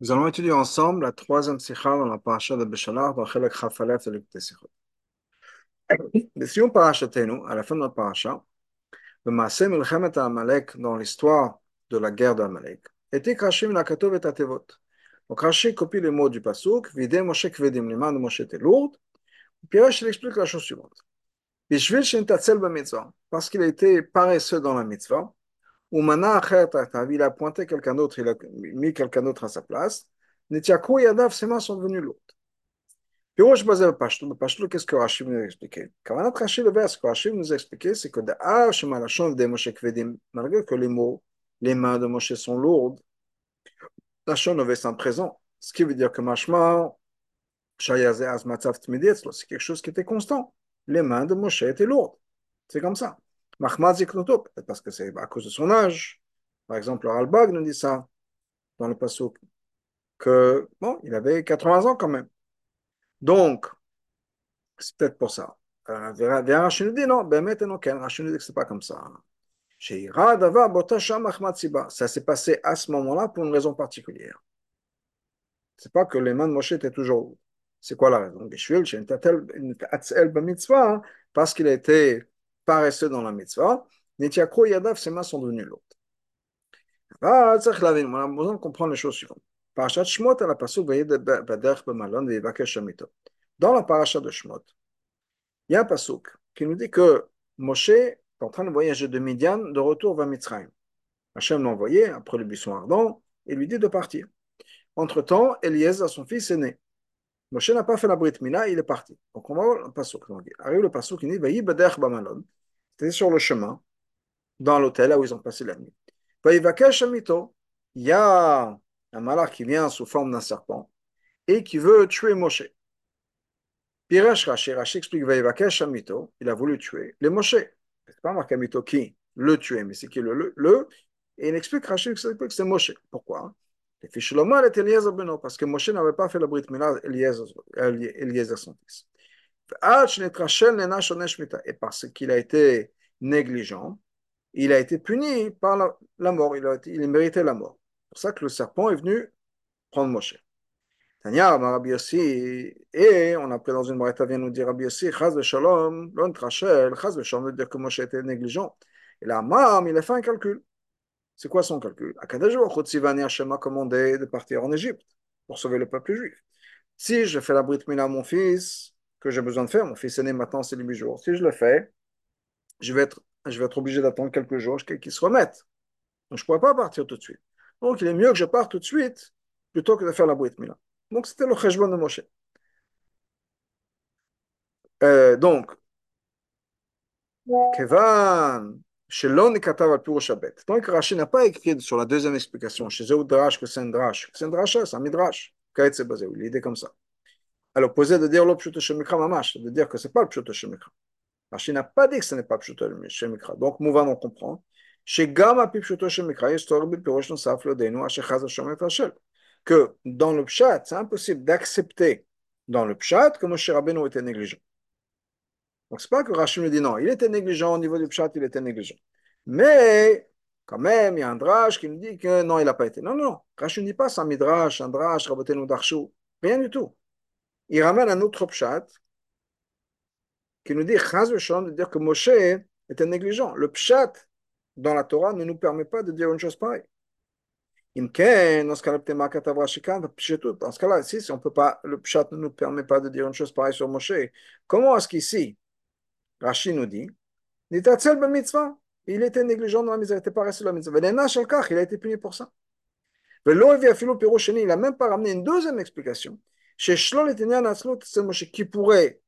Nous allons étudier ensemble la troisième sikha dans la paracha de Beshalach, dans Chelek Chafalef de l'écouter sikhot. On parachatenu, à la fin de notre paracha, le Maaseh Milchemet Amalek, dans l'histoire de la guerre d'Amalek, était caché Minakatov et Atevot. Donc Rashi copie les mots du Pasuk, Vidé Moshe Kvedim, les mains de Moshe étaient lourdes. Puis Rashi explique la chose suivante. Bishvil Shentatzel B'mitzvah, parce qu'il a été paresseux dans la mitzvah, ou il a pointé quelqu'un d'autre, il a mis quelqu'un d'autre à sa place. Netiakou Yadav, ses mains sont devenues lourdes. Basé le Pashtou. Pashtou, qu'est-ce que Rachid nous a expliqué? A Rachid le vers, que Rachid nous a expliqué, c'est que d'Ar, Shema Lachon, de Moshe Kvedim, malgré que les mots, les mains de Moshe sont lourdes, Lachon avait son présent. Ce qui veut dire que Mashma, Tmidietz, c'est quelque chose qui était constant. Les mains de Moshe étaient lourdes. C'est comme ça. Mahmad Ziknoto, peut-être parce que c'est à cause de son âge. Par exemple, le Ralbag nous dit ça dans le Passouk, que bon, il avait 80 ans quand même. Donc, c'est peut-être pour ça. Euh, Rachid nous dit non, ben maintenant, Rachid nous dit que c'est pas comme ça. Ça s'est passé à ce moment-là pour une raison particulière. C'est pas que les mains de Moshe étaient toujours C'est quoi la raison? Parce qu'il a été paresseux dans la mitzvah, Netiakro Yadav, ses mains sont devenues lourdes. On a besoin de comprendre les choses suivantes. Dans la parashat de Shmot, il y a un pasuk qui nous dit que Moshe est en train de voyager de Midian de retour vers Mitzrayim. Hachem l'a envoyé après le buisson ardent et lui dit de partir. Entre-temps, Eliezer, son fils, est né. Moshe n'a pas fait la brit mina, il est parti. Donc on va voir le pasuk. Arrive le pasuk qui dit Vayi Badech Bamalon. C'était sur le chemin, dans l'hôtel, là où ils ont passé la nuit. Il y a un malheur qui vient sous forme d'un serpent et qui veut tuer Moshe. Piresh Rashi, Rashi explique Vayivakesh Amito, il a voulu tuer le Moshe. C'est pas marqué Amito qui le tuer, mais c'est qui le, le, et il explique Rashi que c'est Moshe. Pourquoi? Les fiches Eliezer Beno, parce que Moshe n'avait pas fait la Brit Mila, Eliezer son fils. Et parce qu'il a été négligent, il a été puni par la, mort, il a, il a mérité la mort. C'est pour ça que le serpent est venu prendre Moshe. Tanya, Rabbi Yossi, et on a pris dans une braïta, vient nous dire Rabbi Yossi, Chaz de Shalom, l'on trachel, Chaz de Shalom veut dire que Moshe était négligent. Et là, Mam, il a fait un calcul. C'est quoi son calcul? Akadash Sivani Hashem a commandé de partir en Égypte pour sauver le peuple juif. Si je fais la brite mila à mon fils, que j'ai besoin de faire. Mon fils est né maintenant, c'est les 8 jours. Si je le fais, je vais être, je vais être obligé d'attendre quelques jours qu'il se remette. Donc, je ne pourrais pas partir tout de suite. Donc, il est mieux que je parte tout de suite plutôt que de faire la Brit Mila. Donc, c'était le cheshbon de Moshe. Euh, donc, Kevan, Shelon Katav al. Donc, Rashi n'a pas écrit sur la deuxième explication, chez eux, Drash, que c'est un Drash. C'est un Drash, c'est un Midrash. l'idée comme ça à l'opposé de dire l'opchuto shemikra mamash, de dire que ce n'est pas le pshuto shemikra. Rashi n'a pas dit que ce n'est pas le pshuto shemikra. Donc, Mouvan, on comprend. Pshuto que dans le pshat, c'est impossible d'accepter dans le pshat que Moshe Rabbeinu était négligent. Donc, c'est pas que Rashi nous dit non, il était négligent au niveau du pshat, il était négligent. Mais, quand même, il y a un drash qui nous dit que non, il n'a pas été. Non, non, Rashi ne dit pas ça, midrash, un drash, rabotenu darshu. Rien du tout il ramène un autre pshat qui nous dit de dire que Moshe était négligent. Le pshat dans la Torah ne nous permet pas de dire une chose pareille. Dans ce cas-là, si, on peut pas, le pshat ne nous permet pas de dire une chose pareille sur Moshe, comment est-ce qu'ici, Rashi nous dit, il était négligent dans la misère, il était paresseux dans la misère. Il a été puni pour ça. Il n'a même pas ramené une deuxième explication chez Shlol et c'est Moshe qui pourrait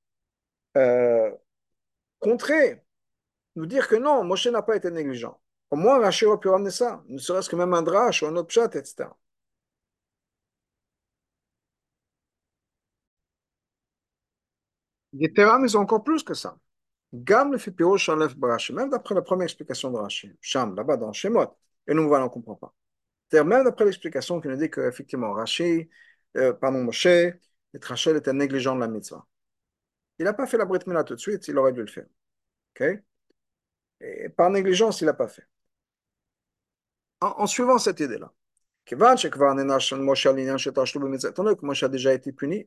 contrer, nous dire que non, Moshe n'a pas été négligent. Au moins, Rashi aurait pu ramener ça, ne serait-ce que même un drash ou un autre chat, etc. Yeteram, ils ont encore plus que ça. Gam le fait Shalef Barashi, même d'après la première explication de Rashi, Sham, là-bas dans Shemot, et nous, voilà, on ne comprend pas. C'est-à-dire, même d'après l'explication qui nous dit qu'effectivement, Rashi, euh, pardon, Moshe, et Rachel était négligent de la mitzvah. Il n'a pas fait la brit mila tout de suite, il aurait dû le faire. ok? Et par négligence, il n'a pas fait. En, suivant cette idée-là, que Moshe a déjà été puni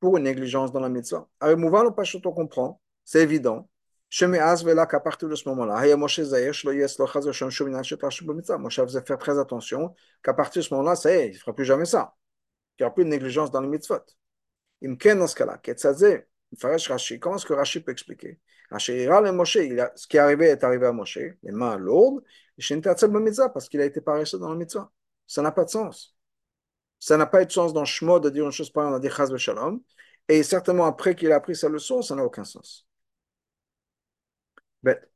pour une négligence dans la mitzvah. Alors, mouvant le pachot, on comprend, c'est évident. qu'à partir de ce moment-là, Moshe faisait faire très attention qu'à partir de ce moment-là, ça il ne fera plus jamais ça. Il n'y aura plus de négligence dans les mitzvot. Dans ce cas-là, Rashi, comment est-ce que Rashi peut expliquer? Ce qui est arrivé est arrivé à Moshe, les mains lourdes, parce qu'il a été paresseux dans la mitzvah. Ça n'a pas de sens. Ça n'a pas de sens dans Shmo de dire une chose pareille, on a dit Chaz Shalom. Et certainement après qu'il a appris sa leçon, ça n'a aucun sens. Bête.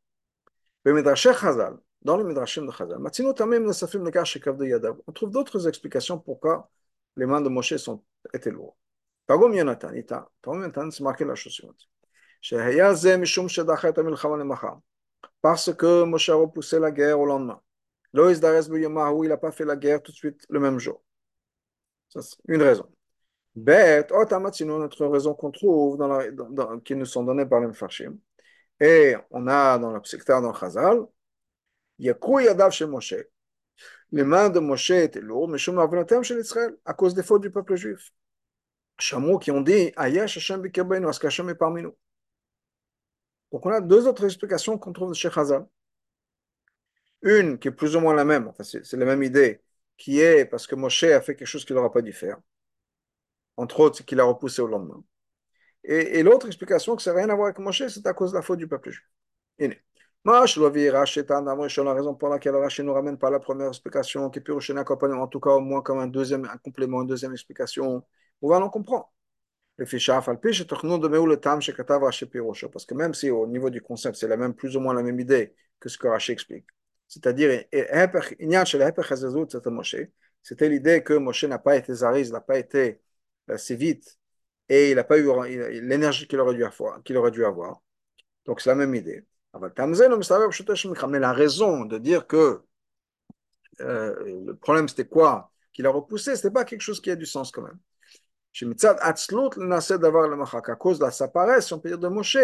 Dans le Midrashim de Chazal, on trouve d'autres explications pourquoi les mains de Moshe sont, étaient lourdes. Yonatan, Yonatan, c'est marqué la chose suivante. Parce que Moshe a repoussé la guerre au lendemain. Loïs Dares il n'a pas fait la guerre tout de suite le même jour. Ça, c'est une raison. Bet, sinon notre raison qu'on trouve qui nous sont données par les Mfarshim. Et on a dans la secteur dans Chazal, Yakou Yadav chez Moshe. Les mains de Moshe étaient lourdes, mais chez Israël, à cause des fautes du peuple juif. Chameaux qui ont dit Ayash Hashem Bikabenu, est-ce qu'Hashem est parmi nous? Donc on a deux autres explications qu'on trouve chez Chazal. Une qui est plus ou moins la même, enfin c'est la même idée, qui est parce que Moshe a fait quelque chose qu'il n'aura pas dû faire. Entre autres, c'est qu'il a repoussé au lendemain. Et, et l'autre explication, que ça n'a rien à voir avec Moshe, c'est à cause de la faute du peuple juif. La raison pour laquelle Rashi ne ramène pas la première explication, qui peut en tout cas au moins comme un deuxième un complément, une deuxième explication, on va l'en comprendre. Parce que même si au niveau du concept c'est la même plus ou moins la même idée que ce que Rashi explique, c'est-à-dire, c'était l'idée que Moshe n'a pas été zariz, n'a pas été assez vite et il n'a pas eu l'énergie qu'il aurait dû avoir. Donc c'est la même idée. Mais la raison de dire que euh, le problème c'était quoi Qu'il a repoussé, ce n'était pas quelque chose qui a du sens quand même. À cause de sa paresse, on peut dire de Moshe,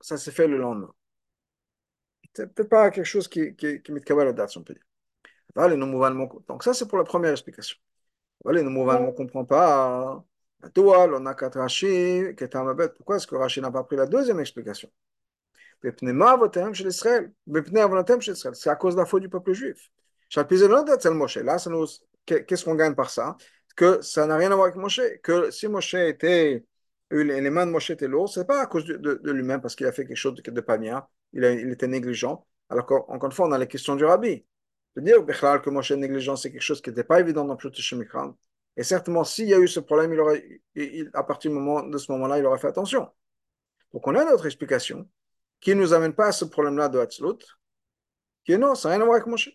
ça s'est fait le lendemain. C'est peut-être pas quelque chose qui, qui, qui met la date, on peut dire. Donc ça, c'est pour la première explication. Allez, nous on ne comprend pas. Pourquoi est-ce que Rashi n'a pas pris la deuxième explication? C'est à cause de la faute du peuple juif. Qu'est-ce qu'on gagne par ça? Que ça n'a rien à voir avec Moshe. Que si Moshe était les mains de Moshe étaient lourdes, ce n'est pas à cause de, lui-même parce qu'il a fait quelque chose de, pas bien, il, était négligent. Alors qu'encore une fois, on a les questions du rabbi. De dire que Moshe négligent, c'est quelque chose qui n'était pas évident dans le Shemikran. Et certainement, s'il y a eu ce problème, il aurait, à partir de ce moment-là, il aurait fait attention. Donc on a notre explication qui ne nous amène pas à ce problème-là de Hatzlut, qui est non, ça n'a rien à voir avec Moshe.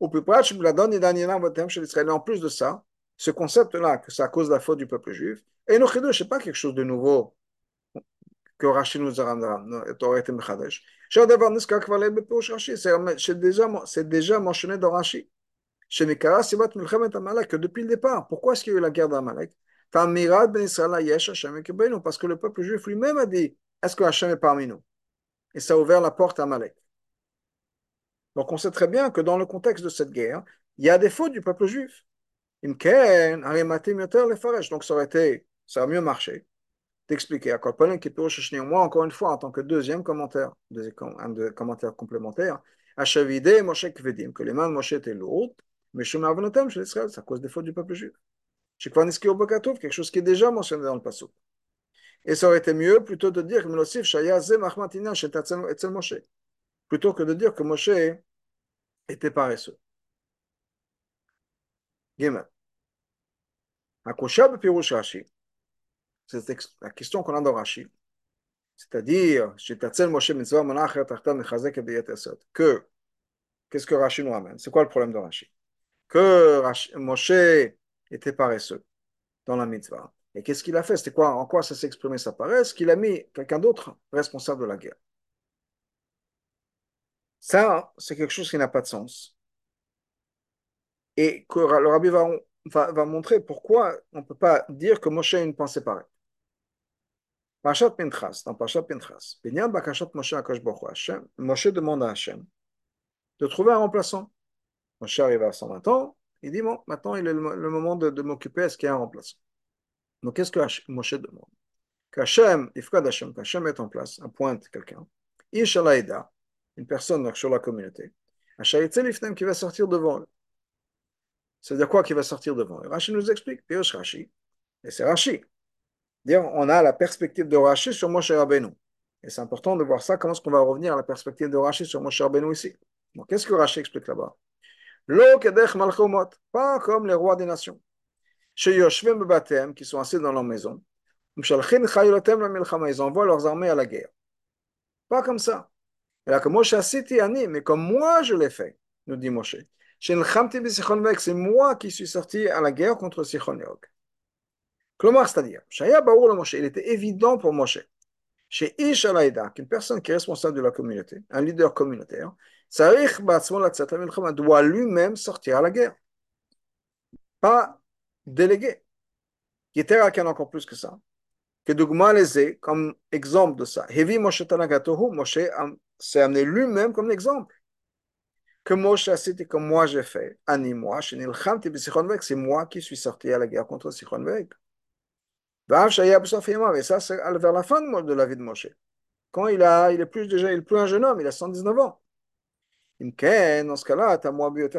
Au plus près, et en plus de ça, ce concept-là, que c'est à cause de la faute du peuple juif, et nos ce n'est pas quelque chose de nouveau que Rashi nous aurait été Mechadesh. C'est déjà, déjà mentionné dans Rashi. Chez Mikara, Sibat Milchemet Amalek, que depuis le départ, pourquoi est-ce qu'il y a eu la guerre d'Amalek? Ben parce que le peuple juif lui-même a dit Est-ce que Hashem est parmi nous? Et ça a ouvert la porte à Amalek. Donc on sait très bien que dans le contexte de cette guerre, il y a des fautes du peuple juif. Donc ça aurait été, ça aurait mieux marché d'expliquer à Kolponen qui peut moi encore une fois en tant que deuxième commentaire, un commentaire complémentaire, à Shavide Moshe Kvedim, que les mains de Moshe étaient lourdes, mais je m'avonotam chez Israël, c'est à cause des fautes du peuple juif. Chez Kvaniski Obokatov, quelque chose qui est déjà mentionné dans le passage. Et ça aurait été mieux plutôt de dire plutôt que de dire que Moshe était paresseux. Rashi, c'est la question qu'on a dans Rashi, c'est-à-dire, que, qu'est-ce que Rashi nous amène C'est quoi le problème de Rashi? Que Moshe était paresseux dans la mitzvah. Et qu'est-ce qu'il a fait? C'était quoi? En quoi ça s'est exprimé sa paresse? Qu'il a mis quelqu'un d'autre responsable de la guerre. Ça, c'est quelque chose qui n'a pas de sens. Et que le rabbi va, montrer pourquoi on ne peut pas dire que Moshe a une pensée pareille. Pinchas, dans Pinchas, Moshe Moshe demande à Hachem de trouver un remplaçant. Moshe arrive à 120 ans, Il dit, bon, maintenant il est le, le moment de, de m'occuper, est-ce qu'il y a un remplaçant? Donc qu'est-ce que Moshe demande? Qu'Hachem, Ifkad Hachem, qu'Hachem mette en place, appointe quelqu'un, Ishalaïda, une personne sur la communauté, Hachaïtzel qui va sortir devant eux. C'est-à-dire quoi qui va sortir devant eux? Rashi nous explique, Piosh Rashi, et c'est Rashi. Dire, on a la perspective de Rashi sur Moshe Rabbeinu. Et c'est important de voir ça, comment est-ce qu'on va revenir à la perspective de Rashi sur Moshe Rabbeinu ici. Donc, qu'est-ce que Rashi explique là-bas? Lo kedech malchomot, pas comme les rois des nations. Qui sont assis dans leur maison, ils envoient leurs armées à la guerre. Pas comme ça. Mais comme moi je l'ai fait, nous dit Moshe. C'est moi qui suis sorti à la guerre contre Sichon c'est-à-dire, il était évident pour Moshe, chez Ish qu'une personne qui est responsable de la communauté, un leader communautaire, doit lui-même sortir à la guerre. Pas délégué. Qui était encore plus que ça. Que comme exemple de ça. Hevi Moshe Tanagatohu, Moshe s'est amené lui-même comme exemple. Que Moshe a cité comme moi j'ai fait. Ani moi, c'est moi qui suis sorti à la guerre contre Sichon Veg. Et ça, c'est vers la fin de la vie de Moshe. Quand il, a, il est plus déjà, il est plus un jeune homme, il a 119 ans. Dans ce cas-là,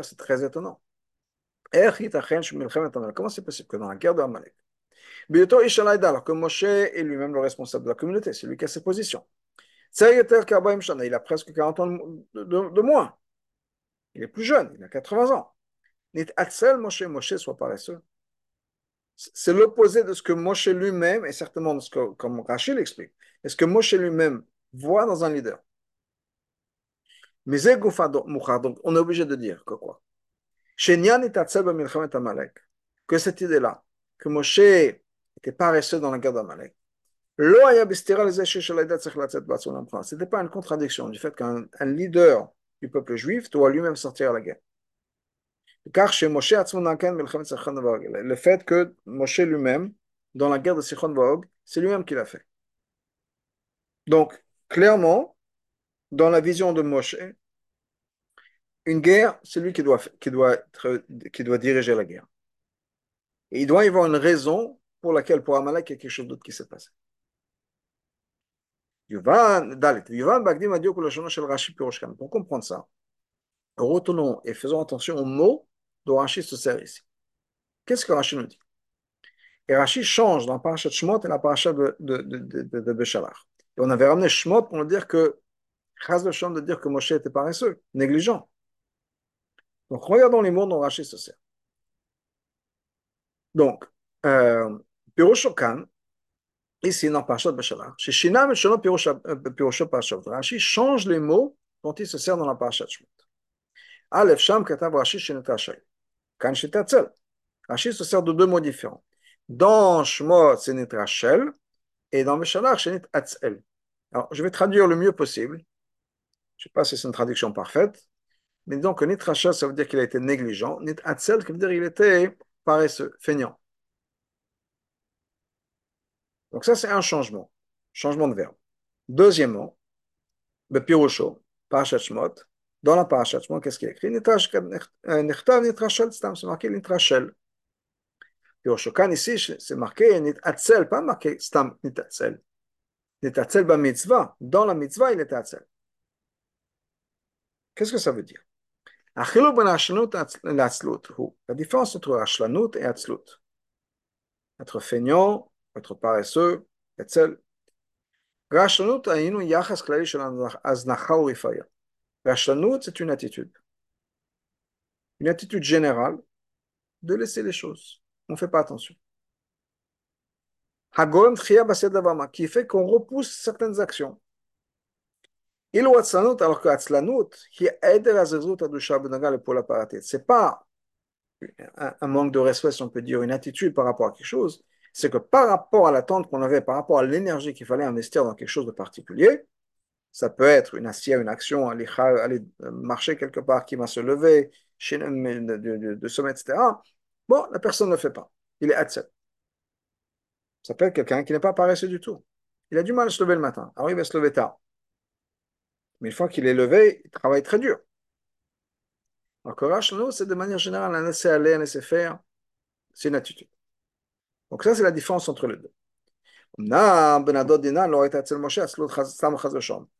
c'est très étonnant. Comment c'est possible que dans la guerre de Amalek, alors que Moshe est lui-même le responsable de la communauté, c'est lui qui a ses positions. Il a presque 40 ans de, moins. Il est plus jeune, il a 80 ans. Moshe, Moshe soit. C'est l'opposé de ce que Moshe lui-même, et certainement ce que, comme Rachel explique, est ce que Moshe lui-même voit dans un leader. Mais on est obligé de dire que quoi Que cette idée-là, que Moshe était paresseux dans la guerre d'Amalek, ce n'était pas une contradiction du fait qu'un leader du peuple juif doit lui-même sortir à la guerre. Car chez Moshe le fait que Moshe lui-même, dans la guerre de Sichon Vaog, c'est lui-même qui l'a fait. Donc, clairement, dans la vision de Moshe, une guerre, c'est lui qui doit, qui, doit qui doit diriger la guerre. Et il doit y avoir une raison pour laquelle, pour Amalek, il y a quelque chose d'autre qui s'est passé. Pour comprendre ça, retournons et faisons attention aux mots dont Rashi se sert ici. Qu'est-ce que Rashi nous dit? Et Rashi change dans la paracha de Shemot et la paracha de, de, de, de. Et on avait ramené Shemot pour nous dire que, de dire que Moshe était paresseux, négligent. Donc regardons les mots dont Rashi se sert. Donc, euh, Piroshokan, ici dans Parashat Béchalach, chez Shinam et Shalom Pirosho Parashat, change les mots dont il se sert dans la paracha de Shemot. Aleph Sham Katav Rashi Shenetachai. Kan Shetatzel. Rashi se sert de deux mots différents. Dans Shemot, c'est Nitrachel, et dans Meshalach, c'est Nitratzel. Alors, je vais traduire le mieux possible. Je ne sais pas si c'est une traduction parfaite, mais donc Nitrachel, ça veut dire qu'il a été négligent. Nitratzel, ça veut dire qu'il était paresseux, feignant. Donc ça, c'est un changement. Changement de verbe. Deuxièmement, le Pirosho, Parashat Shemot, dans la parachat, qu'est-ce qu'il écrit? Nechtav nitrachel, c'est marqué nitrachel. Et au Shokan ici, c'est marqué nitacel, pas marqué stam nitacel. Nitacel ba mitzvah, dans la mitzvah, il est atzel. Qu'est-ce que ça veut dire? La différence entre Hachlanut et Atzlut. Être feignant, être paresseux, être seul. C'est une attitude. Une attitude générale de laisser les choses. On ne fait pas attention. Hagorem qui fait qu'on repousse certaines actions. Il alors que c'est pas un manque de respect, si on peut dire, une attitude par rapport à quelque chose, c'est que par rapport à l'attente qu'on avait, par rapport à l'énergie qu'il fallait investir dans quelque chose de particulier, ça peut être une assiette, une action, aller, marcher quelque part qui va se lever, de, de, de, sommet, etc. Bon, la personne ne le fait pas. Il est atset. Ça peut être quelqu'un qui n'est pas paresseux du tout. Il a du mal à se lever le matin. Alors il va se lever tard. Mais une fois qu'il est levé, il travaille très dur. Encore nous, c'est de manière générale un laisser aller, un laisser faire. C'est une attitude. Donc ça, c'est la différence entre les deux.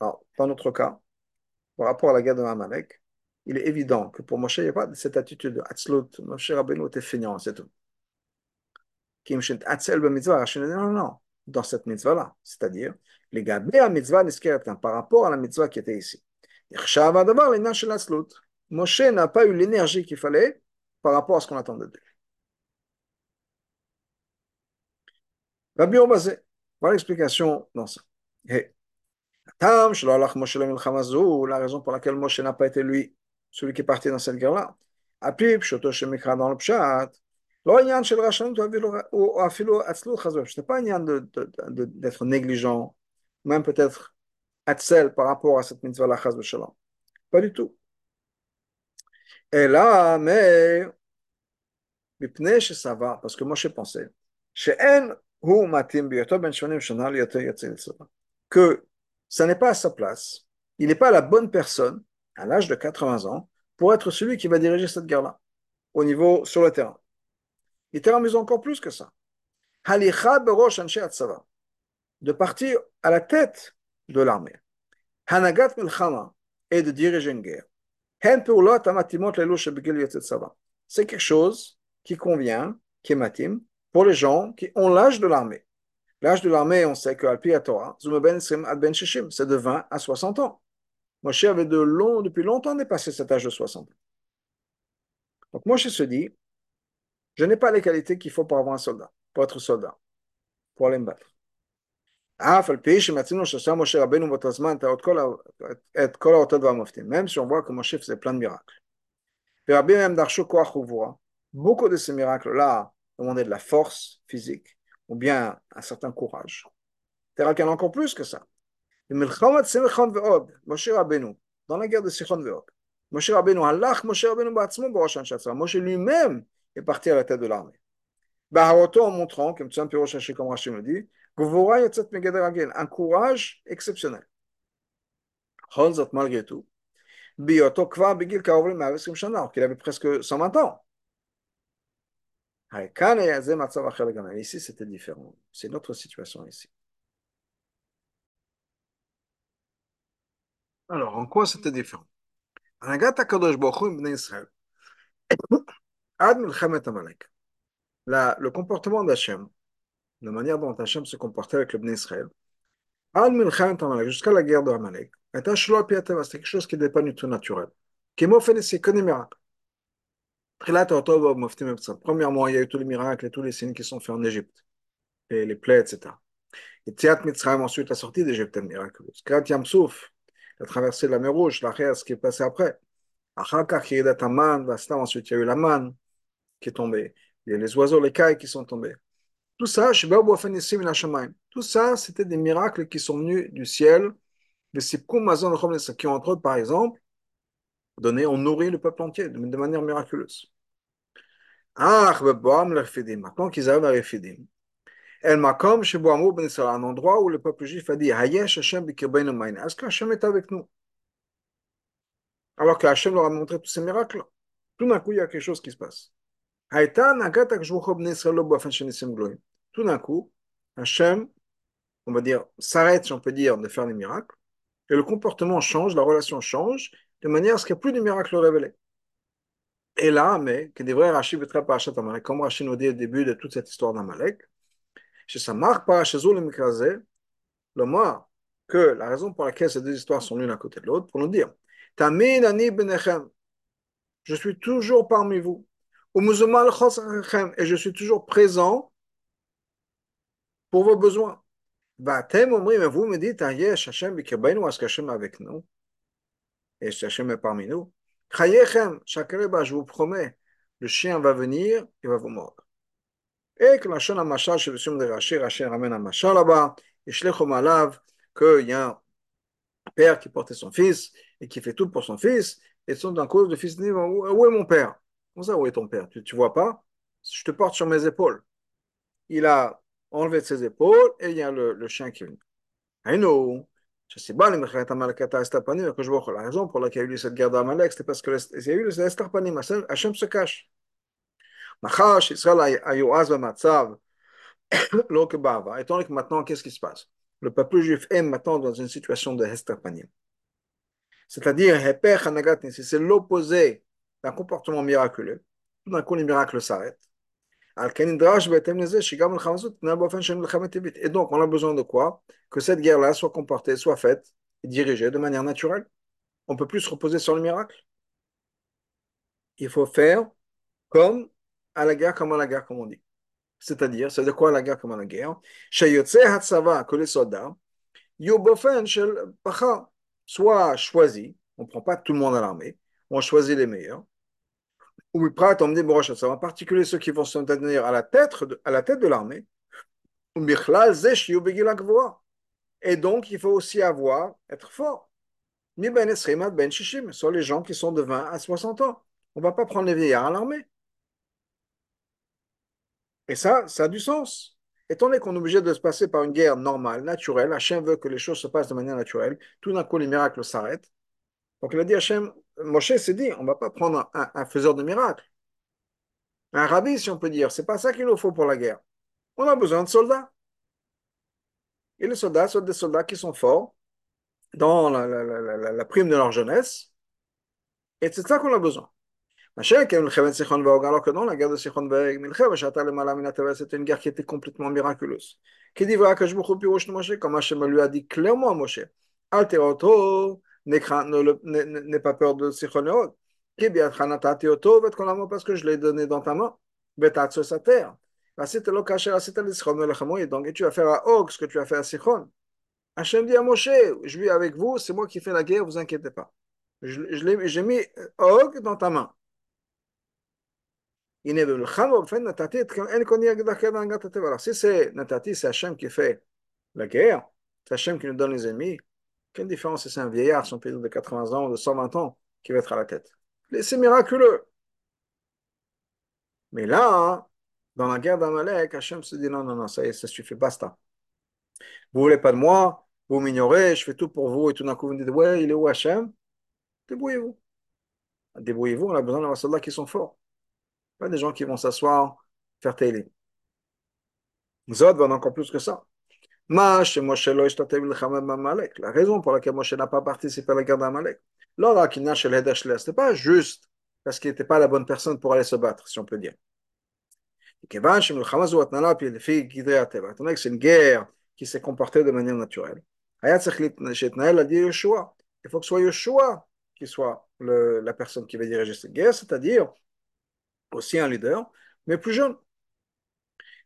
Dans notre cas, par rapport à la guerre de Amalek, il est évident que pour Moshe, il n'y a pas cette attitude de Hatzlut. Moshe Rabbeinu était feignant, c'est tout. Non, non, non, dans cette mitzvah-là. C'est-à-dire, les gabé à mitzvah par rapport à la mitzvah qui était ici. Moshe n'a pas eu l'énergie qu'il fallait par rapport à ce qu'on attendait de lui. Rabbi Obazé, voilà l'explication dans ça. La raison pour laquelle Moshe n'a pas été lui, celui qui est parti dans cette guerre-là. Dans le Pshat. Ce n'est pas un d'être négligent, même peut-être Atzel par rapport à cette mitzvah-là, Pas du tout. Et là, mais, parce que moi j'ai pensé, que ça n'est pas à sa place, il n'est pas la bonne personne, à l'âge de 80 ans, pour être celui qui va diriger cette guerre-là, au niveau sur le terrain. Il amusant encore plus que ça. De partir à la tête de l'armée. Hanagat et de diriger une guerre. C'est quelque chose qui convient, qui est matim, pour les gens qui ont l'âge de l'armée. L'âge de l'armée, on sait qu'à Torah, ben c'est de 20 à 60 ans. Moshe avait de depuis longtemps dépassé cet âge de 60 ans. Donc Moshe se dit, je n'ai pas les qualités qu'il faut pour avoir un soldat, pour être soldat, pour aller me battre. Même si on voit que Moshe faisait plein de miracles. Beaucoup de ces miracles-là demandaient de la force physique ou bien un certain courage. Y en a encore plus que ça. Moshe Rabbeinu, dans la guerre de Sichon Ve'od, Moshe Rabbeinu, Moshe Rabbeinu Moshe lui-même est parti à la tête de l'armée. Baharoto en montrant, comme Tsan Pirochaché, comme Rachid me dit, un courage exceptionnel. Honzot malgré tout, Bioto Kva Bigil Shana, qu'il avait presque 120 ans. Ici, c'était différent. C'est notre situation ici. Alors, en quoi c'était différent? Israël. Amalek. Le comportement d'Hachem, la manière dont Hachem se comportait avec le Bnei Israël, jusqu'à la guerre de Amalek, c'était quelque chose qui n'était pas du tout naturel. C'est. Premièrement, il y a eu tous les miracles et tous les signes qui sont faits en Égypte, et les plaies, etc. Et Tiat Mitzrayim, ensuite, la sortie d'Égypte est miraculeuse. Krat Yamsouf, la traversée de la mer Rouge, la ce qui est passé après. Achakach, ensuite, il y a eu la manne qui est tombée. Il y a les oiseaux, les cailles qui sont tombés. Tout ça, tout ça, c'était des miracles qui sont venus du ciel, qui ont entre autres, par exemple, donné, ont nourri le peuple entier de manière miraculeuse. Ah, maintenant qu'ils arrivent à Refidim, El Makom, un endroit où le peuple juif a dit Est-ce que Hachem est avec nous? Alors que Hachem leur a montré tous ces miracles. Tout d'un coup, il y a quelque chose qui se passe. Tout d'un coup, Hachem, on va dire, s'arrête, si on peut dire, de faire des miracles, et le comportement change, la relation change, de manière à ce qu'il n'y ait plus de miracles révélés. Et là, mais, que des vrais Rachid comme Rachid nous dit au début de toute cette histoire d'Amalek, chez sa marque par chez le le mois que la raison pour laquelle ces deux histoires sont l'une à côté de l'autre, pour nous dire, Tamin ani benechem, je suis toujours parmi vous, et je suis toujours présent pour vos besoins. Mais vous me dites, Hachem est-ce qu'Hachem est avec nous? Et Hachem est parmi nous? Je vous promets, le chien va venir, il va vous mordre. Et que la chaîne à machal, chez le de Rachir, Rachir ramène un machal là-bas, et qu'il y a un père qui portait son fils et qui fait tout pour son fils, et sont en cause, le fils Où est mon père? Comment ça, où est ton père? Tu ne vois pas? Je te porte sur mes épaules. Il a enlevé de ses épaules et il y a le, le chien qui est venu. La raison pour laquelle il y a eu cette guerre d'Amalek, c'était parce qu'il y a eu les Estarpanim. Hachem se cache. Que maintenant, qu'est-ce qui se passe? Le peuple juif est maintenant dans une situation de Estarpanim. C'est-à-dire, c'est l'opposé d'un comportement miraculeux. Tout d'un coup, les miracles s'arrêtent. Et donc, on a besoin de quoi? Que cette guerre-là soit comportée, soit faite et dirigée de manière naturelle. On ne peut plus se reposer sur le miracle. Il faut faire comme à la guerre, comme à la guerre, comme on dit. C'est-à-dire, c'est de quoi la guerre comme à la guerre? Que les soldats, soit choisis, on ne prend pas tout le monde à l'armée, on choisit les meilleurs, ou en particulier ceux qui vont se tenir à la tête de, à la tête de l'armée, et donc il faut aussi avoir, être fort. Ben sur les gens qui sont de 20 à 60 ans. On ne va pas prendre les vieillards à l'armée. Et ça, ça a du sens. Étant donné qu'on est obligé de se passer par une guerre normale, naturelle, Hachem veut que les choses se passent de manière naturelle, tout d'un coup les miracles s'arrêtent. Donc il a dit Hachem, Moshe s'est dit, on ne va pas prendre un, faiseur de miracles, un rabbi si on peut dire, c'est pas ça qu'il nous faut pour la guerre. On a besoin de soldats. Et les soldats sont des soldats qui sont forts dans la, prime de leur jeunesse. Et c'est ça qu'on a besoin. Alors que non, la guerre de Sichon c'était une guerre qui était complètement miraculeuse. Qui dit comme Hachem lui a dit clairement à Moshe, n'aie pas peur de Sichon et Og. Parce que je l'ai donné dans ta main. sur sa terre. Donc, tu vas faire à Og ce que tu as fait à Sichon. Hachem dit à Moshe, je vis avec vous, c'est moi qui fais la guerre, vous inquiétez pas. J'ai mis Og dans ta main. Alors, si c'est Natati, c'est Hachem qui fait la guerre, c'est Hachem qui nous donne les ennemis, quelle différence si c'est un vieillard, son père de 80 ans ou de 120 ans, qui va être à la tête? C'est miraculeux. Mais là, dans la guerre d'Amalek, Hachem se dit non, non, non, ça y est, ça suffit, basta. Vous voulez pas de moi, vous m'ignorez, je fais tout pour vous, et tout d'un coup vous me dites, ouais, il est où Hachem? Débrouillez-vous. Débrouillez-vous, on a besoin d'avoir soldats qui sont forts. Pas des gens qui vont s'asseoir, faire télé. Zod va encore plus que ça. La raison pour laquelle Moshe n'a pas participé à la guerre d'Amalek, ce n'est pas juste parce qu'il n'était pas la bonne personne pour aller se battre, si on peut dire. C'est une guerre qui s'est comportée de manière naturelle. Il faut que ce soit Yeshua qui soit la personne qui va diriger cette guerre, c'est-à-dire aussi un leader, mais plus jeune.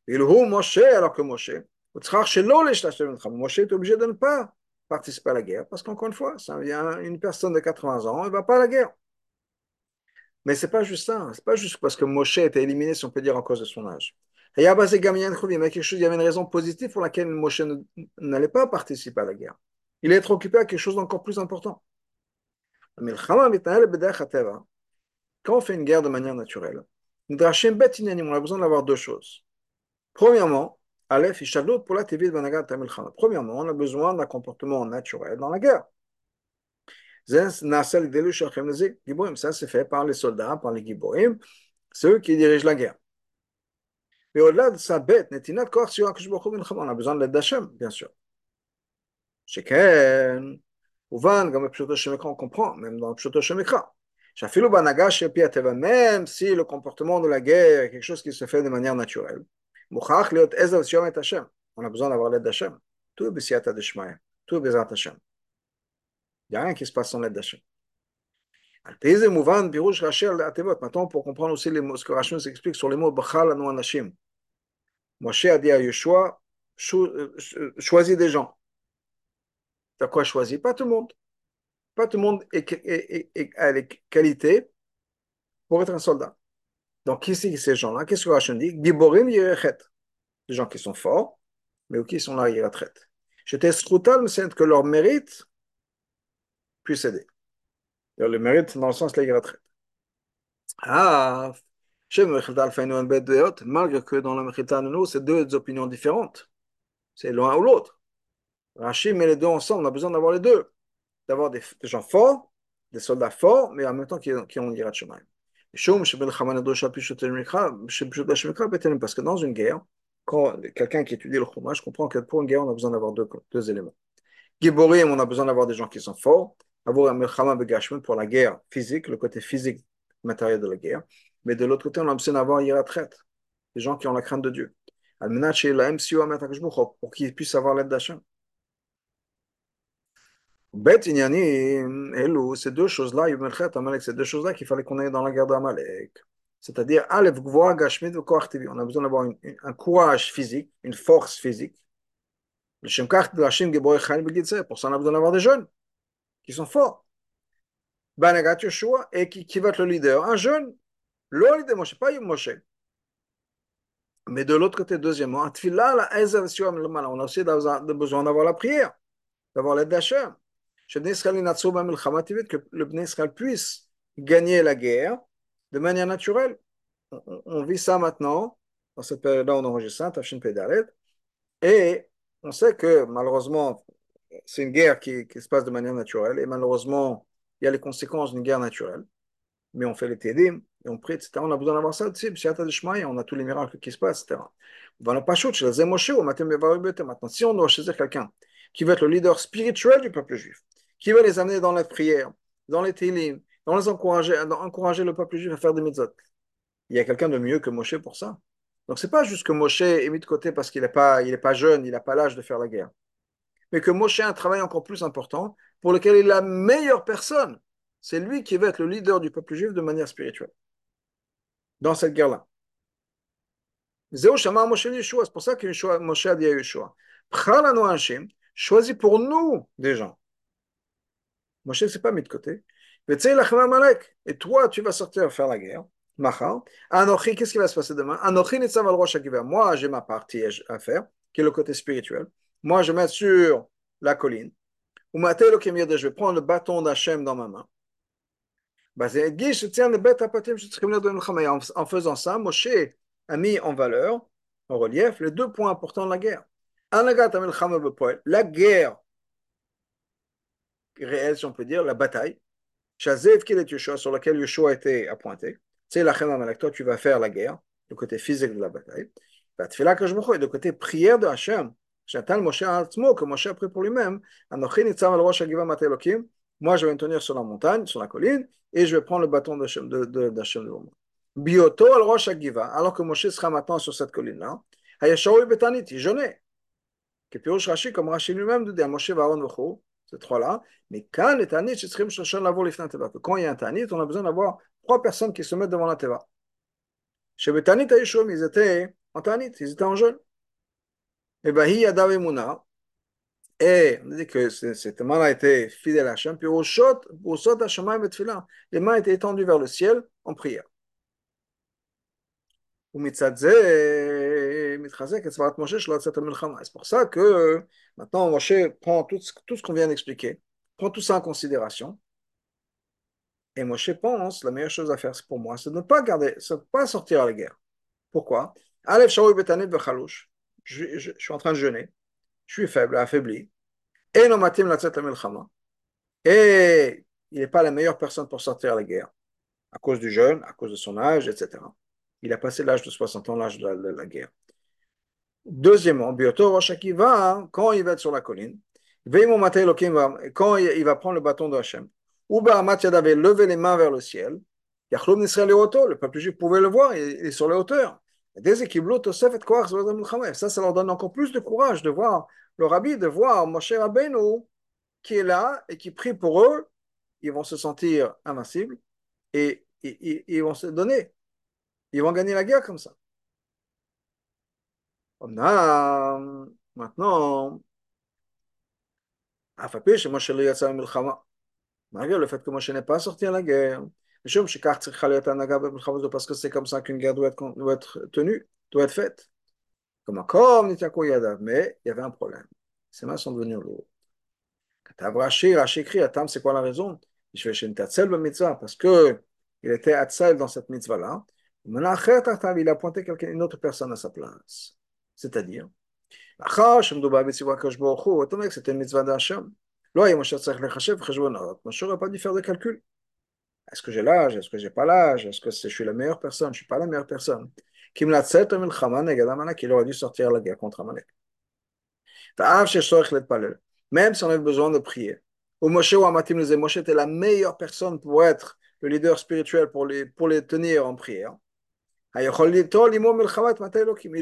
Le Moshe, alors que Moshe, Moshe est obligé de ne pas participer à la guerre, parce qu'encore une fois, ça vient une personne de 80 ans, elle ne va pas à la guerre. Mais ce n'est pas juste ça, ce n'est pas juste parce que Moshe était éliminé, si on peut dire, en cause de son âge. Il y il y avait une raison positive pour laquelle Moshe n'allait pas participer à la guerre. Il est être occupé à quelque chose d'encore plus important. Quand on fait une guerre de manière naturelle, on a besoin d'avoir deux choses. Premièrement, pour la Premièrement, on a besoin d'un comportement naturel dans la guerre. Ça, c'est fait par les soldats, par les giborim, ceux qui dirigent la guerre. Mais au-delà de sa bête, on a besoin de l'aide d'Hachem, bien sûr. Sheken, Ouvan, comme le on comprend, même dans le Shemekra même si le comportement de la guerre est quelque chose qui se fait de manière naturelle. On a besoin d'avoir l'aide d'Hachem. Tout est Bessiata de Shmaya. Tout est Bezat Hachem. Il n'y a rien qui se passe sans l'aide d'Hachem. Maintenant, pour comprendre aussi ce que Rachel nous explique sur les mots Bachal Anu Anashim. Moshe a dit à Yeshua choisis des gens. T'as quoi choisir Pas tout le monde. Pas tout le monde a les qualités pour être un soldat. Donc, qui c'est ces gens-là? Qu'est-ce que Rachel dit? Giborim Yerechet. Des gens qui sont forts, mais qui sont là, ils retraitent. J'étais scrutal, c'est que leur mérite puisse aider. Le mérite dans le sens de la. Ah, malgré que dans le Mechita nous, c'est deux opinions différentes. C'est l'un ou l'autre. Rachid met les deux ensemble, on a besoin d'avoir les deux. D'avoir des, des, gens forts, des soldats forts, mais en même temps qui, qui ont l'Irat Shemaim. Parce que dans une guerre, quand quelqu'un qui étudie le Chumash comprend que pour une guerre, on a besoin d'avoir deux, deux éléments. Giborim, on a besoin d'avoir des gens qui sont forts. Avoir un Melchama pour la guerre physique, le côté physique matériel de la guerre. Mais de l'autre côté, on a besoin d'avoir Yirat des gens qui ont la crainte de Dieu. Pour qu'ils puissent avoir l'aide d'Hachem. Bet ces deux choses-là, ces deux choses-là qu'il fallait qu'on aille dans la guerre d'Amalek. C'est-à-dire, on a besoin d'avoir un courage physique, une force physique. Pour ça, on a besoin d'avoir des jeunes qui sont forts. et qui, qui va être le leader Un jeune, le leader Moshe, pas Moshe. Mais de l'autre côté, deuxièmement, on a aussi besoin d'avoir la prière, d'avoir l'aide d'Hachem. Que le Bnei puisse gagner la guerre de manière naturelle. On, vit ça maintenant, dans cette période-là, on enregistre ça, Tafshin et on sait que malheureusement, c'est une guerre qui, se passe de manière naturelle, et malheureusement, il y a les conséquences d'une guerre naturelle. Mais on fait les tédim, et on prie, etc. On a besoin d'avoir ça on a tous les miracles qui se passent, etc. Maintenant, si on doit choisir quelqu'un qui veut être le leader spirituel du peuple juif, qui va les amener dans la prière, dans les télim, dans les encourager, dans encourager le peuple juif à faire des mitzvot. Il y a quelqu'un de mieux que Moshe pour ça. Donc c'est pas juste que Moshe est mis de côté parce qu'il n'est pas, il pas jeune, il n'a pas l'âge de faire la guerre. Mais que Moshe a un travail encore plus important pour lequel il est la meilleure personne. C'est lui qui va être le leader du peuple juif de manière spirituelle. Dans cette guerre-là. C'est pour ça que Moshe a dit à Yeshua, choisis pour nous des gens. Moshe ne s'est pas mis de côté. Et toi, tu vas sortir faire la guerre. Anochi, qu'est-ce qui va se passer demain? Moi, j'ai ma partie à faire, qui est le côté spirituel. Moi, je sur la colline. Je vais prendre le bâton d'Hachem dans ma main. En faisant ça, Moshe a mis en valeur, en relief, les deux points importants de la guerre. La guerre réelle, si on peut dire, la bataille, sur laquelle Yeshua a été appointé. C'est la avec toi, tu vas faire la guerre, le côté physique de la bataille. Et le côté prière de Hachem, j'attends Moshe Atzmo, que Moshe a pris pour lui-même, moi je vais me tenir sur la montagne, sur la colline, et je vais prendre le bâton d'Hachem de, de, devant moi. Bioto al Rosh alors que Moshe sera maintenant sur cette colline-là, Hayashaoui Betanit, il jeûnait. Que Pirush Rashi, comme Rashi lui-même, dit à Moshe Varon Vachou, ces trois-là. Mais quand les Tanit, quand il y a un Tanit, on a besoin d'avoir trois personnes qui se mettent devant la Teva. Chez Betanit et Yeshua, ils étaient en Tanit, ils étaient en jeûne. Et Bahi Yadav et Mouna. Et on dit que cette main a été fidèle à Hachem. Puis au shot, au shot Hachem et Tfila, les mains étaient étendues vers le ciel en prière. C'est pour ça que maintenant Moshe prend tout, tout ce qu'on vient d'expliquer, prend tout ça en considération. Et Moshe pense la meilleure chose à faire pour moi, c'est de ne pas garder, de ne pas sortir à la guerre. Pourquoi? Je, je, je suis en train de jeûner, je suis faible, affaibli. Et Et il n'est pas la meilleure personne pour sortir à la guerre, à cause du jeûne, à cause de son âge, etc. Il a passé l'âge de 60 ans, l'âge de, la guerre. Deuxièmement, Bioto va quand il va être sur la colline, quand il va prendre le bâton de Hachem, ou Bahamat avait levé les mains vers le ciel, le peuple juif pouvait le voir, il est sur les hauteurs. Ça, ça leur donne encore plus de courage de voir le rabbi, de voir Moshe Rabbeinu qui est là et qui prie pour eux. Ils vont se sentir invincibles et ils vont se donner. Ils vont gagner la guerre comme ça. On a maintenant, malgré le fait que Moshe n'est pas sorti à la guerre, parce que c'est comme ça qu'une guerre doit être, tenue, doit être faite. Comme comme mais il y avait un problème. Ses mains sont devenues lourdes. C'est quoi la raison Parce qu'il était Atzel dans cette mitzvah-là. Il a pointé une autre personne à sa place. C'est-à-dire, étant donné que c'était une mitzvah d'Hachem, Moshe n'aurait pas dû faire de calcul. Est-ce que j'ai l'âge? Est-ce que j'ai pas l'âge? Est-ce que je suis la meilleure personne? Je ne suis pas la meilleure personne. Il aurait dû sortir la guerre contre Amalek. Même si on a besoin de prier. Moshe était la meilleure personne pour être le leader spirituel pour les, pour les tenir en prière. Il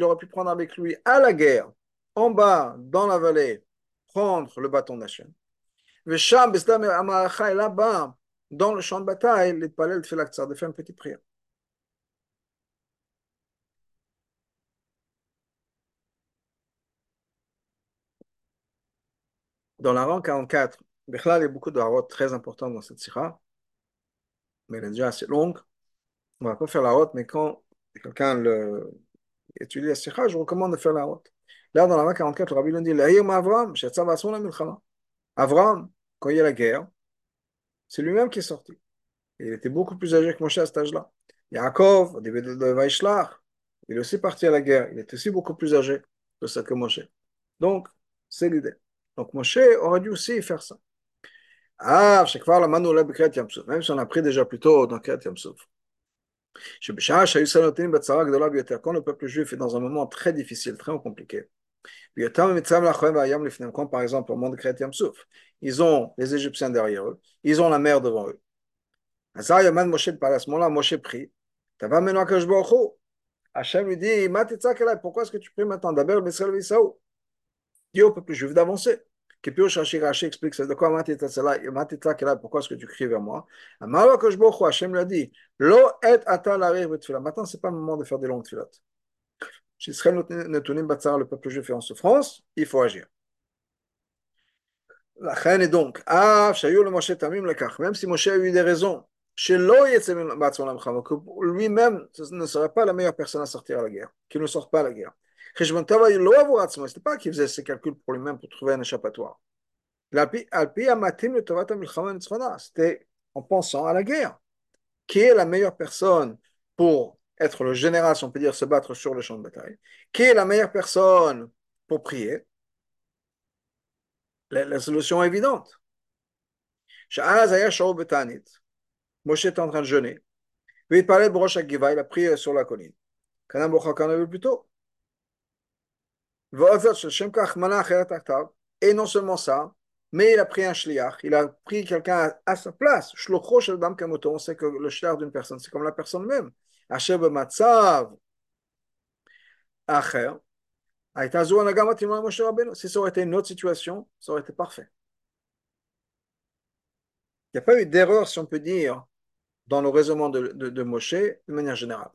aurait pu prendre avec lui à la guerre, en bas, dans la vallée, prendre le bâton d'Hachem. Et là-bas, dans le champ de bataille, les palais de faire une petite prière. Dans la rang 44, il y a beaucoup de harotes très importantes dans cette sira, mais elle est déjà assez longue. On ne va pas faire la route, mais quand quelqu'un étudie la sira, je recommande de faire la route. Là, dans la rang 44, le rabbi nous dit Avram, Avram, quand il y a la guerre, c'est lui-même qui est sorti. il était beaucoup plus âgé que Moshe à cet âge-là. Yaakov, au début de Vaishlach, il est aussi parti à la guerre. Il est aussi beaucoup plus âgé que ça que Moshe. Donc, c'est l'idée. Donc Moshe aurait dû aussi faire ça. Ah, chaque fois, la manu Yamsouf, même si on a pris déjà plus tôt dans Kret Yamsouf. Quand le peuple juif est dans un moment très difficile, très compliqué, par exemple au monde de Kret Yamsouf, ils ont les Égyptiens derrière eux, ils ont la mer devant eux. À ce moment-là, Moshe prie. Hachem lui dit Pourquoi est-ce que tu pries maintenant? D'abord, Dis au peuple juif d'avancer. Kipur Shashi Rashi explique c'est de quoi pourquoi est-ce que tu cries vers moi? Hachem l'a dit Lo et Maintenant, ce n'est pas le moment de faire des longues Batzar, le peuple juif est en souffrance, il faut agir. La reine est donc, même si Moshe a eu des raisons, lui-même ne serait pas la meilleure personne à sortir à la guerre, qu'il ne sorte pas à la guerre. Ce n'était pas qu'il faisait ses calculs pour lui-même pour trouver un échappatoire. C'était en pensant à la guerre. Qui est la meilleure personne pour être le général, si on peut dire, se battre sur le champ de bataille? Qui est la meilleure personne pour prier? La, solution est évidente. Moshe est en train de jeûner. Il parlait de Brosh il a prié sur la colline. A vu plus tôt. Et non seulement ça, mais il a pris un shliach, il a pris quelqu'un à, sa place. On sait que le shliach d'une personne, c'est comme la personne même. Si ça aurait été une autre situation, ça aurait été parfait. Il n'y a pas eu d'erreur, si on peut dire, dans le raisonnement de, de, de Moshe, de manière générale.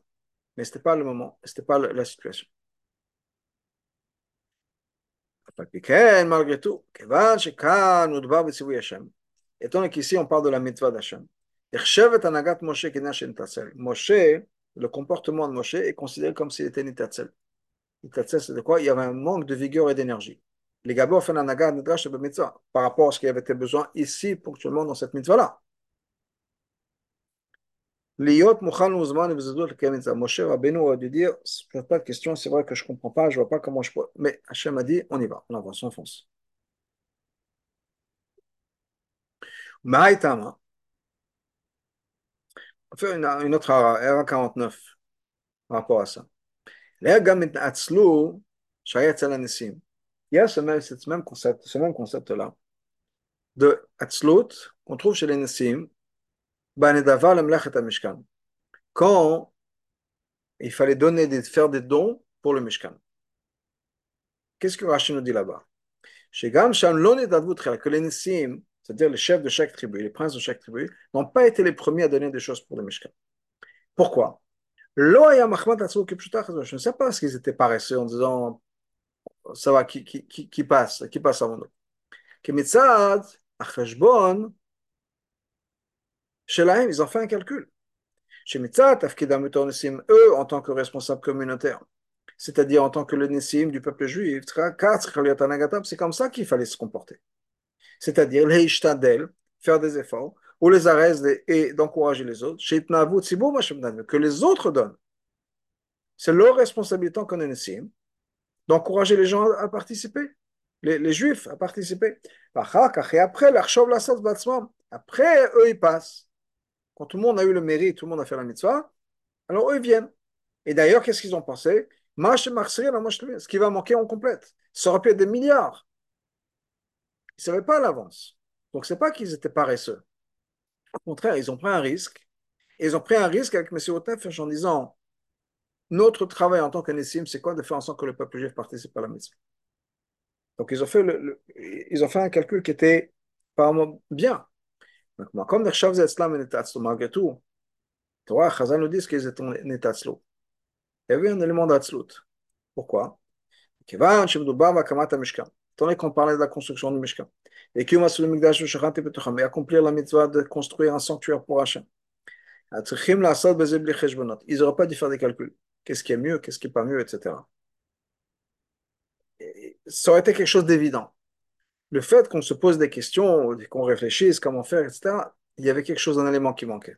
Mais ce n'était pas le moment, ce n'était pas la situation. Malgré tout, étant qu'ici on parle de la mitzvah d'Hachem, Moshe, le comportement de Moshe est considéré comme s'il était nitatzel. Nitatzel, c'est de quoi? Il y avait un manque de vigueur et d'énergie. Les Gabor par rapport à ce qu'il y avait besoin ici ponctuellement dans cette mitzvah-là. Liot Mouchan Ouzman et Moshe Rabbeinu a dû dire Je pas de question, c'est vrai que je ne comprends pas, je ne vois pas comment je peux. Mais Hachem a dit On y va, on avance, on fonce. Maïtama. On va faire une, une autre RA 49 par rapport à ça. Il y a ce même, ce même concept, ce même concept-là de Atzlut qu'on trouve chez les Nessim quand il fallait donner des, faire des dons pour le Mishkan. Qu'est-ce que Rashi nous dit là-bas? Que les Nissim, c'est-à-dire les chefs de chaque tribu, les princes de chaque tribu, n'ont pas été les premiers à donner des choses pour le Mishkan. Pourquoi? Je ne sais pas ce qu'ils étaient paresseux en disant ça va, qui, qui, qui, qui passe, qui passe avant nous. Chez l'AM, ils ont fait un calcul. Chez Mitzat, eux, en tant que responsables communautaires, c'est-à-dire en tant que Nessim du peuple juif, c'est comme ça qu'il fallait se comporter. C'est-à-dire, les faire des efforts, ou les arrêts et d'encourager les autres, que les autres donnent. C'est leur responsabilité en tant Nessim d'encourager les gens à participer, les, juifs à participer. Et après, après, eux, ils passent quand tout le monde a eu le mérite, tout le monde a fait la mitzvah, alors eux, ils viennent. Et d'ailleurs, qu'est-ce qu'ils ont pensé? Ce qui va manquer, on complète. Ça aurait pu être des milliards. Ils ne savaient pas à l'avance. Donc, ce n'est pas qu'ils étaient paresseux. Au contraire, ils ont pris un risque. Et ils ont pris un risque avec M. Otef en disant notre travail en tant qu'Anessim, c'est quoi De faire en sorte que le peuple juif participe à la mission. Donc, ils ont fait, ils ont fait un calcul qui était apparemment bien. Donc, comme les Islam et malgré tout, Torah, Chazal nous dit qu'ils étaient Netatzlo. Il y avait un élément d'Atzlut. Pourquoi Étant donné qu'on parlait de la construction du Mishkan. Et qu'il et accomplir la mitzvah de construire un sanctuaire pour Hachem. Ils n'auraient pas dû faire des calculs. Qu'est-ce qui est mieux, qu'est-ce qui n'est pas mieux, etc. ça aurait été quelque chose d'évident. Le fait qu'on se pose des questions, qu'on réfléchisse, comment faire, etc., il y avait quelque chose, un élément qui manquait.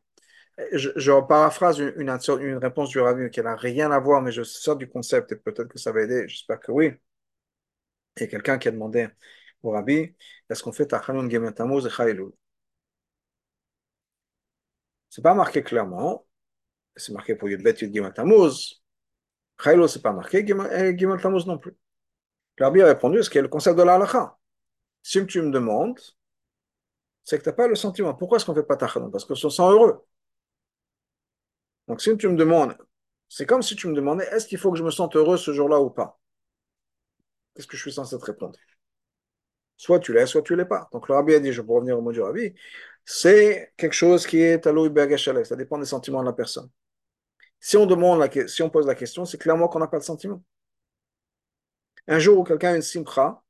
Je, paraphrase une, réponse du Rabbi qui n'a rien à voir, mais je sors du concept et peut-être que ça va aider. J'espère que oui. Il y a quelqu'un qui a demandé au Rabbi est-ce qu'on fait Tachanun Gemet Tammuz et Chailul C'est pas marqué clairement. C'est marqué pour Yudbet Yud Gemet Tammuz. Chailul, c'est pas marqué. Gemet Tammuz non plus. Le Rabbi a répondu ce qui est le concept de la halakha. Si tu me demandes, c'est que tu n'as pas le sentiment. Pourquoi est-ce qu'on ne fait pas Tachanun Parce qu'on se sent heureux. Donc, si tu me demandes, c'est comme si tu me demandais, est-ce qu'il faut que je me sente heureux ce jour-là ou pas? Qu'est-ce que je suis censé te répondre? Soit tu l'es, soit tu l'es pas. Donc, le rabbi a dit, je peux revenir au mot du rabbi, c'est quelque chose qui est à l'eau ça dépend des sentiments de la personne. Si on demande, la, si on pose la question, c'est clairement qu'on n'a pas de sentiment. Un jour où quelqu'un a une simcha,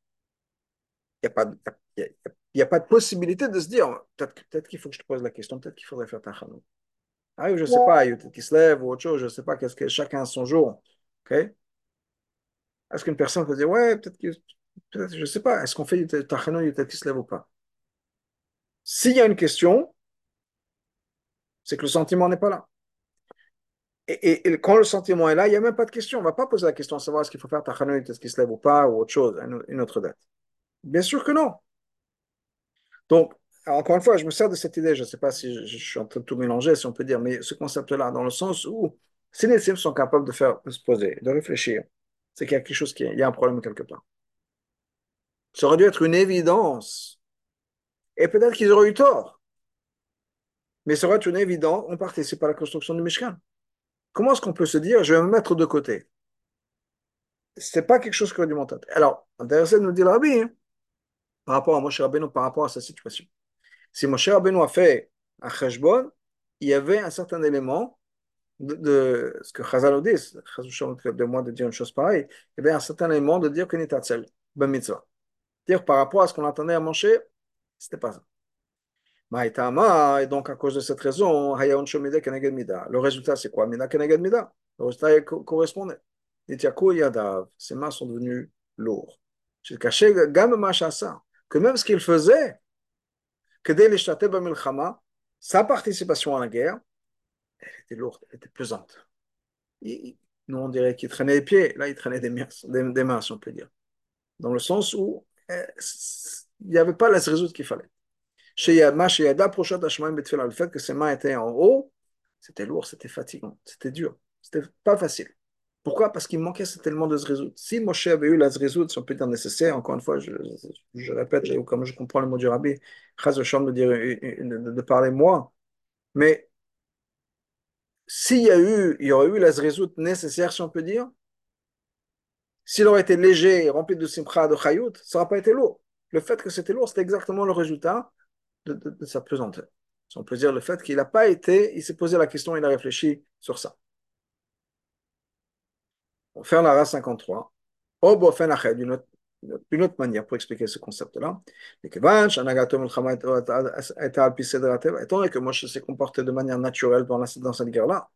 n'y a, pas, a, pas de possibilité de se dire, peut-être peut qu'il faut que je te pose la question, peut-être qu'il faudrait faire ta chanou. Ah, je ne sais pas, il y a peut-être qui se lève ou autre chose, je ne sais pas, qu'est-ce que chacun a son jour. ok? Est-ce qu'une personne peut dire, ouais, peut-être que, peut je ne sais pas, est-ce qu'on fait tachano, il y a qui se lève ou pas? S'il y a une question, c'est que le sentiment n'est pas là. Et, et, quand le sentiment est là, il n'y a même pas de question. On ne va pas poser la question de savoir est-ce qu'il faut faire tachano, est-ce qu'il se lève ou pas, ou autre chose, une autre date. Bien sûr que non. Donc, encore une fois, je me sers de cette idée, je ne sais pas si je, suis en train de tout mélanger, si on peut dire, mais ce concept-là, dans le sens où si les sims sont capables de faire, se poser, de réfléchir, c'est qu'il y a quelque chose qui, il y a un problème quelque part. Ça aurait dû être une évidence. Et peut-être qu'ils auraient eu tort. Mais ça aurait été une évidence, on participe à la construction du Mishkan. Comment est-ce qu'on peut se dire, je vais me mettre de côté? Ce n'est pas quelque chose aurait dû monter. Alors, intéressé de nous dire, Rabbi, hein, par rapport à Moshe Rabbeinu, par rapport à sa situation. Si Moshe Rabbeinu a fait un cheshbon, il y avait un certain élément de, ce que Chazal dit, de moi de dire une chose pareille, il y avait un certain élément de dire que Nitatzel, ben mitzvah. Dire par rapport à ce qu'on attendait à Moshe, c'était pas ça. Maïtama, et donc à cause de cette raison, le résultat c'est quoi? Mida Keneged Mida. Le résultat correspondait. Yadav, ses mains sont devenues lourdes. caché que même ce qu'il faisait, que dès les sa participation à la guerre, elle était lourde, elle était pesante. nous, on dirait qu'il traînait les pieds, là, il traînait des mains, si on peut dire. Dans le sens où eh, il n'y avait pas la résoudre qu'il fallait. Le fait que ses mains étaient en haut, c'était lourd, c'était fatigant, c'était dur, c'était pas facile. Pourquoi? Parce qu'il manquait cet élément de résoudre. Si Moshe avait eu la résoudre, si on peut dire nécessaire, encore une fois, je, répète, comme je comprends le mot du rabbi, de, dire, de, parler moi, mais s'il y a eu, il y aurait eu la résoudre nécessaire, si on peut dire, s'il aurait été léger rempli de simcha, de chayout, ça n'aurait pas été lourd. Le fait que c'était lourd, c'était exactement le résultat de, de sa pesanteur. Si on peut dire le fait qu'il n'a pas été, il s'est posé la question, il a réfléchi sur ça faire la race 53, au d'une autre, manière pour expliquer ce concept-là. Étant donné que Moshe s'est comporté de manière naturelle dans, cette guerre-là,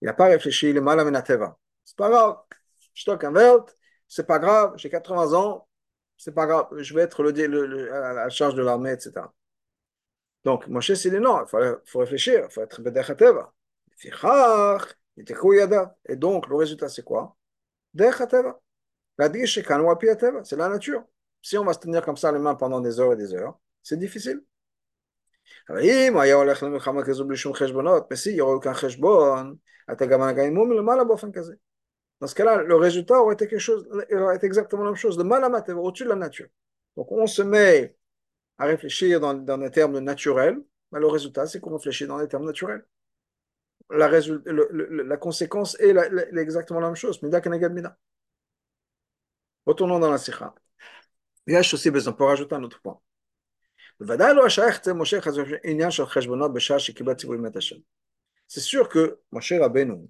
il n'a pas réfléchi, il est mal à. C'est pas grave, je toque un verre, c'est pas grave, j'ai 80 ans, c'est pas grave, je vais être le, à la charge de l'armée, etc. Donc, Moshe s'est dit non, il faut, réfléchir, il faut être Bedech Teva. Et donc, le résultat, c'est quoi C'est la nature. Si on va se tenir comme ça les mains pendant des heures et des heures, c'est difficile. Dans ce cas-là, le résultat aurait été quelque chose, aurait été exactement la même chose. Le malamat est au-dessus de la nature. Donc, on se met à réfléchir dans, dans des termes naturels, mais le résultat, c'est qu'on réfléchit dans des termes naturels. La, conséquence est exactement la même chose. Retournons dans la sikha. Il y a aussi besoin pour rajouter un autre point. C'est sûr que Moshe Rabbeinu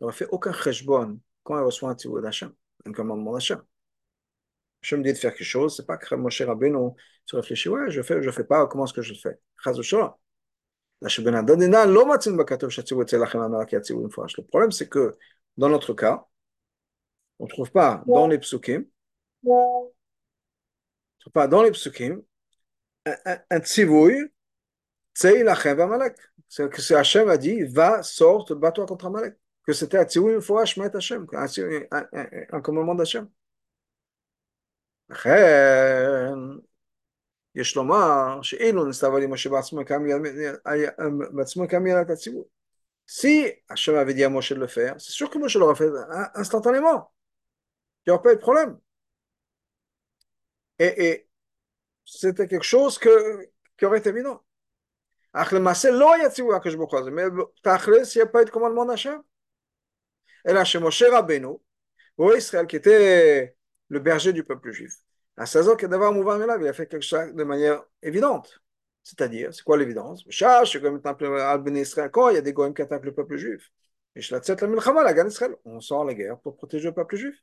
n'aurait fait aucun cheshbon quand il reçoit un tzivou d'Hachem, un commandement d'Hachem. Hachem dit de faire quelque chose, c'est pas que Moshe Rabbeinu se réfléchit, ouais, je fais, je fais pas, comment est-ce que je le fais Le problème, c'est que dans notre cas, on ne trouve pas dans les psukim, on trouve pas dans les psukim un tzivouille, c'est que Hachem a dit, va, sorte, bats-toi contre Amalek. Que c'était un tzivouille une fois, Shmet Hachem, un commandement d'Hachem. לכן, יש לומר שאילו נסתיו על משה בעצמו בעצמו קם ילד הציבור. Si Hachem avait dit à Moshe de le faire, c'est sûr que Moshe l'aurait fait instantanément. Il n'y aurait pas eu de problème. Et, et c'était quelque chose que, qui aurait été évident. אך למעשה לא היה ציווי הקדוש ברוך הוא הזה, תכלס, il n'y a pas eu de commandement d'Hachem. אלא שמשה רבנו, הוא ישראל, qui était le berger du peuple juif, à 16 ans, il a fait quelque chose de manière évidente. C'est-à-dire, c'est quoi l'évidence Quand il y a des goïms qui attaquent le peuple juif, on sort la guerre pour protéger le peuple juif.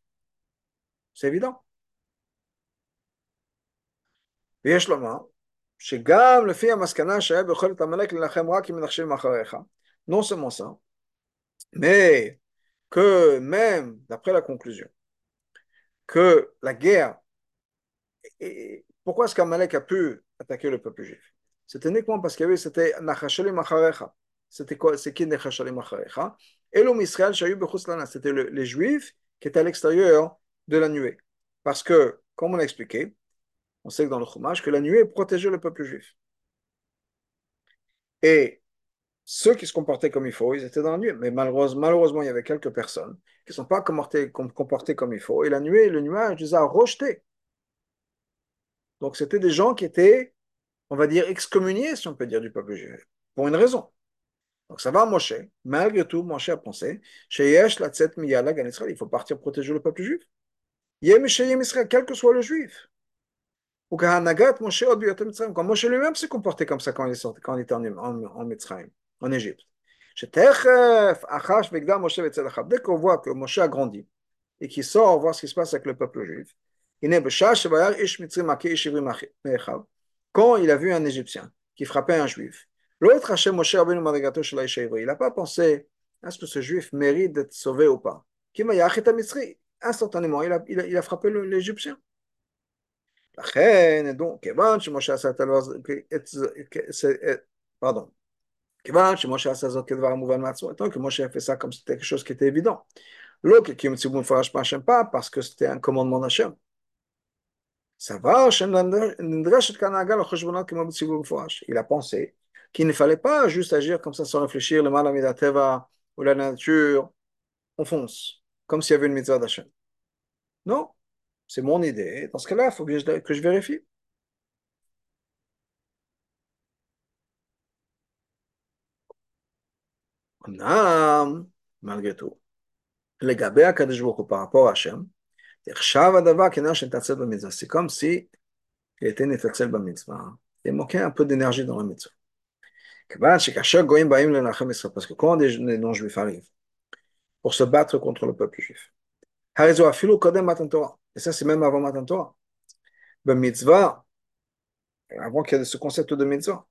C'est évident. ויש לומר שגם לפי המסקנה שהיה ביכולת עמלק להילחם רק אם מנחשים אחריך, non seulement ça, mais que même, d'après la conclusion, que la guerre, et pourquoi est-ce qu'Amalek a pu attaquer le peuple juif? C'était uniquement parce qu'il y avait, c'était. C'était quoi? C'est qui Et l'homme c'était le, les juifs qui étaient à l'extérieur de la nuée. Parce que, comme on l'a expliqué, on sait que dans le Chumash, que la nuée protégeait le peuple juif. Et ceux qui se comportaient comme il faut, ils étaient dans la nuée. Mais malheureusement, il y avait quelques personnes qui ne sont pas comportées comme il faut. Et la nuée, le nuage les a rejetés. Donc c'était des gens qui étaient, on va dire, excommuniés, si on peut dire, du peuple juif, pour une raison. Donc ça va à Moshe. Malgré tout, Moshe a pensé, il faut partir protéger le peuple juif. Quel que soit le juif. Ou Moshe Quand Moshe lui-même s'est comporté comme ça quand il, est quand il était en, en, en en Égypte. Dès qu'on voit que Moshe a grandi et qu'il sort voir ce qui se passe avec le peuple juif, quand il a vu un Égyptien qui frappait un juif, l'autre il n'a pas pensé est-ce que ce juif mérite d'être sauvé ou pas Instantanément, il a, il a, il a frappé l'Égyptien. donc, pardon, כיוון שמשה עשה זאת כדבר המובן מעצמו, que Moshe a fait ça comme c'était quelque chose qui était évident. לא כי ציבור מפורש מהשם pas parce que c'était un commandement Ça va, Hachem, Il a pensé qu'il ne fallait pas juste agir comme ça sans réfléchir, le mal la teva ou la nature, on fonce, comme s'il y avait une mitzvah d'Hachem. Non, c'est mon idée. Dans ce cas-là, il faut que je, que je vérifie. Malgré tout, le gabé à par rapport à Hachem, c'est comme si il était Netatzel Bamitzvah. Il manquait un peu d'énergie dans la mitzvah. Parce que quand des non-juifs arrivent pour se battre contre le peuple juif, et ça c'est même avant Matan Torah, mitzvah, avant qu'il y ait ce concept de mitzvah,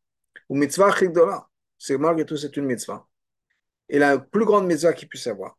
ou mitzvah chigdola, c'est malgré tout c'est une mitzvah. Et la plus grande mitzvah qu'il puisse avoir,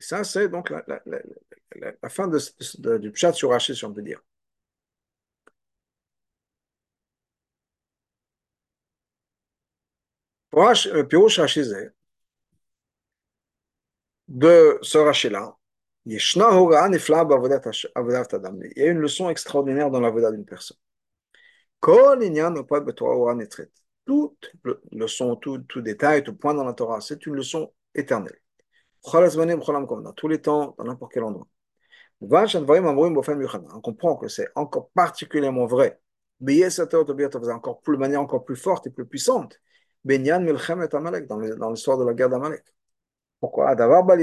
Ça, c'est donc la, fin du chat sur Rachid, si on peut dire. Rachid de ce Rachid-là, il y a une leçon extraordinaire dans la voda d'une personne. Toute leçon, tout détail, tout point dans la Torah, c'est une leçon éternelle. Dans tous les temps, dans n'importe quel endroit. On comprend que c'est encore particulièrement vrai. Encore plus, de manière encore plus forte et plus puissante. Dans l'histoire de la guerre d'Amalek. Pourquoi? Pourquoi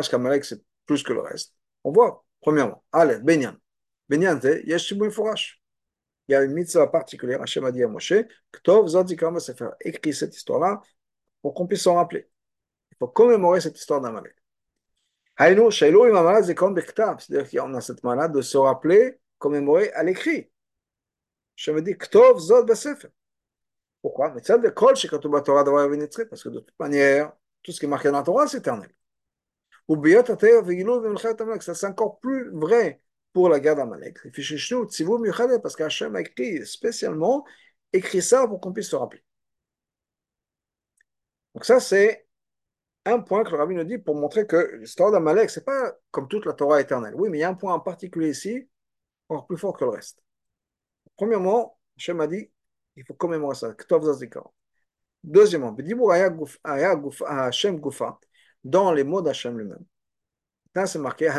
est-ce qu'Amalek c'est plus que le reste? On voit, premièrement, allez, Benyan. Benyan, c'est. Il y a une mitzvah particulière, Hachem a dit à Moshe, Ktov Zodikama c'est faire écrire cette histoire-là pour qu'on puisse s'en rappeler. Faut commémorer cette histoire d'Amalek. C'est-à-dire qu'on a cette malade de se rappeler, commémorer à l'écrit. Je me dis, Ktov Zod Besefer. Pourquoi? Parce que de toute manière, tout ce qui est marqué dans la Torah, c'est éternel. C'est encore plus vrai pour la guerre d'Amalek. Parce qu'Hachem a écrit spécialement, écrit ça pour qu'on puisse se rappeler. Donc ça, c'est un point que le rabbi nous dit pour montrer que l'histoire d'Amalek, c'est pas comme toute la Torah éternelle. Oui, mais il y a un point en particulier ici, encore plus fort que le reste. Premièrement, Hachem a dit il faut commémorer ça. Deuxièmement, dans les mots d'Hachem lui-même. Là, c'est marqué Il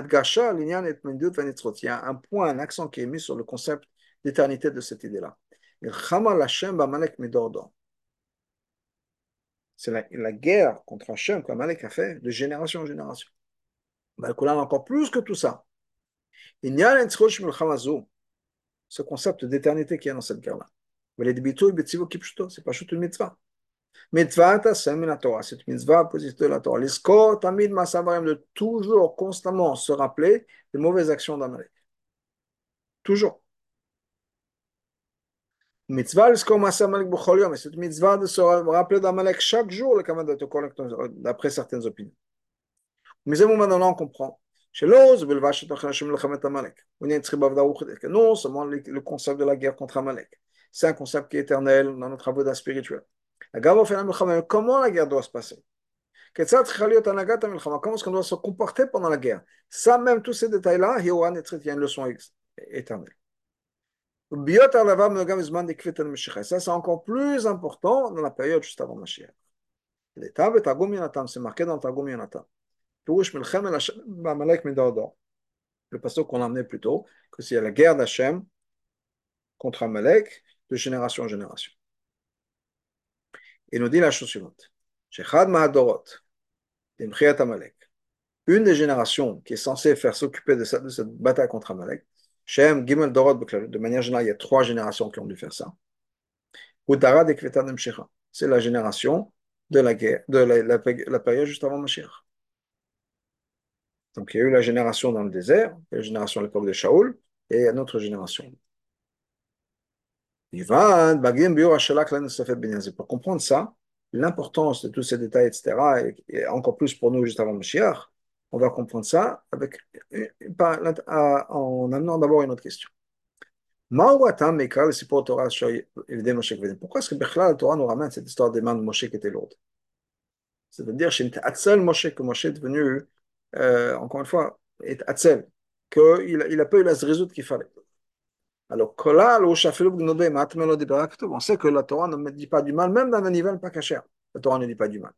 y a un point, un accent qui est mis sur le concept d'éternité de cette idée-là. C'est la, la, guerre contre Hachem qu'Amalek a fait de génération en génération. Ben, encore plus que tout ça. Il y a ce concept d'éternité qui est dans cette guerre-là. C'est pas juste une mitzvah. Mitzvah, c'est une Torah. C'est une mitzvah positive de la Torah. L'isco, tamid, masavarim, de toujours, constamment se rappeler des mauvaises actions d'Amalek. Toujours. Mitzvah, masamalek, bucholium. C'est une mitzvah de se rappeler d'Amalek chaque jour, le de d'après certaines opinions. Mais maintenant on comprend. Non seulement le concept de la guerre contre Amalek. C'est un concept qui est éternel dans notre travaux spirituel. Comment la guerre doit se passer Comment est-ce qu'on doit se comporter pendant la guerre Ça, même tous ces détails-là, il y a une leçon éternelle. Ça, c'est encore plus important dans la période juste avant Mashiach. C'est marqué dans Targum Yonatan. Le passage qu'on a amené plus tôt, que c'est la guerre d'Hachem contre Amalek, de génération en génération. Il nous dit la chose suivante. Une des générations qui est censée faire s'occuper de, de, cette bataille contre Amalek, Shem, Gimel, Dorot, de manière générale, il y a trois générations qui ont dû faire ça. C'est la génération de la guerre, de la, période juste avant Mashiach. Donc il y a eu la génération dans le désert, la génération à l'époque de Shaoul, et une autre génération. Pour comprendre ça, l'importance de tous ces détails, etc., et, encore plus pour nous juste avant Mashiach, on va comprendre ça en amenant d'abord une autre question. Pourquoi est-ce que la Torah nous ramène cette histoire des mains de Moshe qui était lourde? C'est-à-dire, c'est Moshe que Moshe est devenu, euh, encore une fois, est Atzel, qu'il n'a pas eu la résoudre qu'il fallait. Alors, on sait que la Torah ne dit pas du mal, même dans un niveau pas caché. La Torah ne dit pas du mal.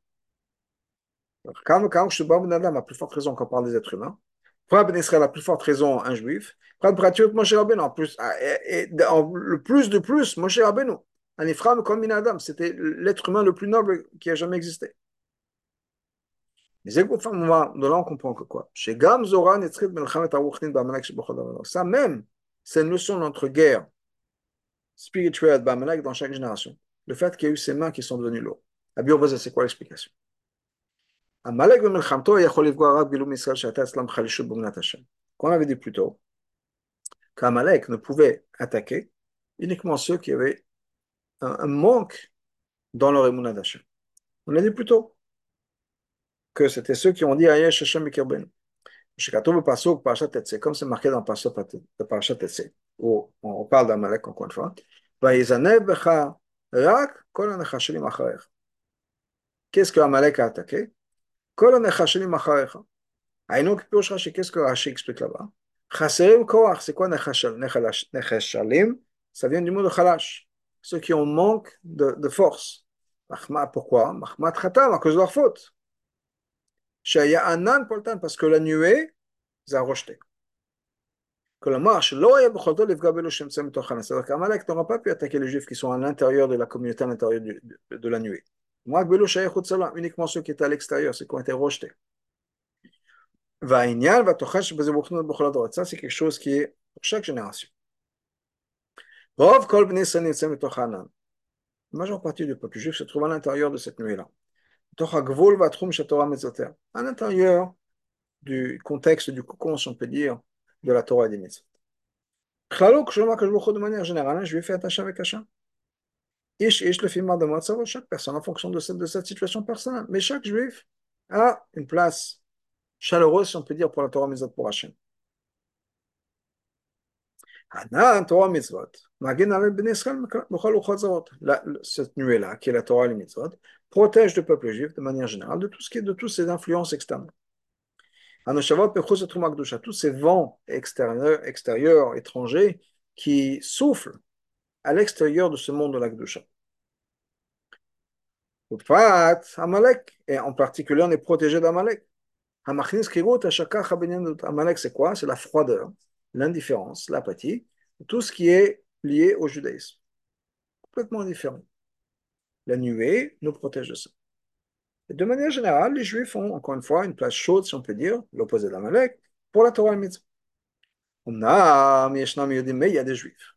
Quand, quand je la plus forte raison qu'on parle des êtres humains, Prab Ben Israël, la plus forte raison, un juif, Prab Pratiot, Moshe Rabbeinu, en plus, ah, et, et, le plus de plus, Moshe Rabbeinu, un Ephraim comme Ben Adam, c'était l'être humain le plus noble qui a jamais existé. Mais de là, on comprend que quoi. Chez Gam Zoran, Ça même, c'est une leçon d'entre guerre spirituelle dans chaque génération. Le fait qu'il y a eu ces mains qui sont devenues lourdes. c'est quoi l'explication? Comme on avait dit plus tôt, qu'Amalek ne pouvait attaquer uniquement ceux qui avaient un, manque dans leur émouna. On a dit plus tôt que c'était ceux qui ont dit Ayesh Hashem comme c'est marqué dans Parashat Tetse, où on parle d'Amalek encore une fois. Qu'est-ce que Amalek a attaqué qu'est-ce que Rashi explique là-bas Ça vient du mot de Chalash, ceux qui ont manque de, de force. Pourquoi à cause de leur faute. Anan Poltan, parce que la nuée, ils ont rejeté. Que le marche, c'est-à-dire qu'Amalek n'aura pas pu attaquer les juifs qui sont à l'intérieur de la communauté, à l'intérieur de, de, de la nuée. Uniquement ceux qui étaient à l'extérieur, ceux qui ont été rejetés. Ça, c'est quelque chose qui est pour chaque génération. La majeure partie du peuple juif se trouve à l'intérieur de cette nuée-là. À l'intérieur du contexte, du cocon, si on peut dire, de la Torah et des mitzvot. De manière générale, je vais faire attacher avec Hachem. Ish, ish, le film de chaque personne en fonction de cette, cette situation personnelle. Mais chaque juif a une place chaleureuse, si on peut dire, pour la Torah Mitzvot pour Hachem. Mitzvot, cette nuée-là, qui est la Torah et les Mitzvot, protège le peuple juif de manière générale de tout ce qui est de toutes ces influences externes. Tous ces vents extérieurs, extérieurs, étrangers qui soufflent à l'extérieur de ce monde de la Gdusha. Amalek, et en particulier, on est protégé d'Amalek. Amalek, c'est quoi? C'est la froideur, l'indifférence, l'apathie, tout ce qui est lié au judaïsme. Complètement différent. La nuée nous protège de ça. De manière générale, les juifs ont, encore une fois, une place chaude, si on peut dire, l'opposé d'Amalek, pour la Torah et le Mais il y a des juifs.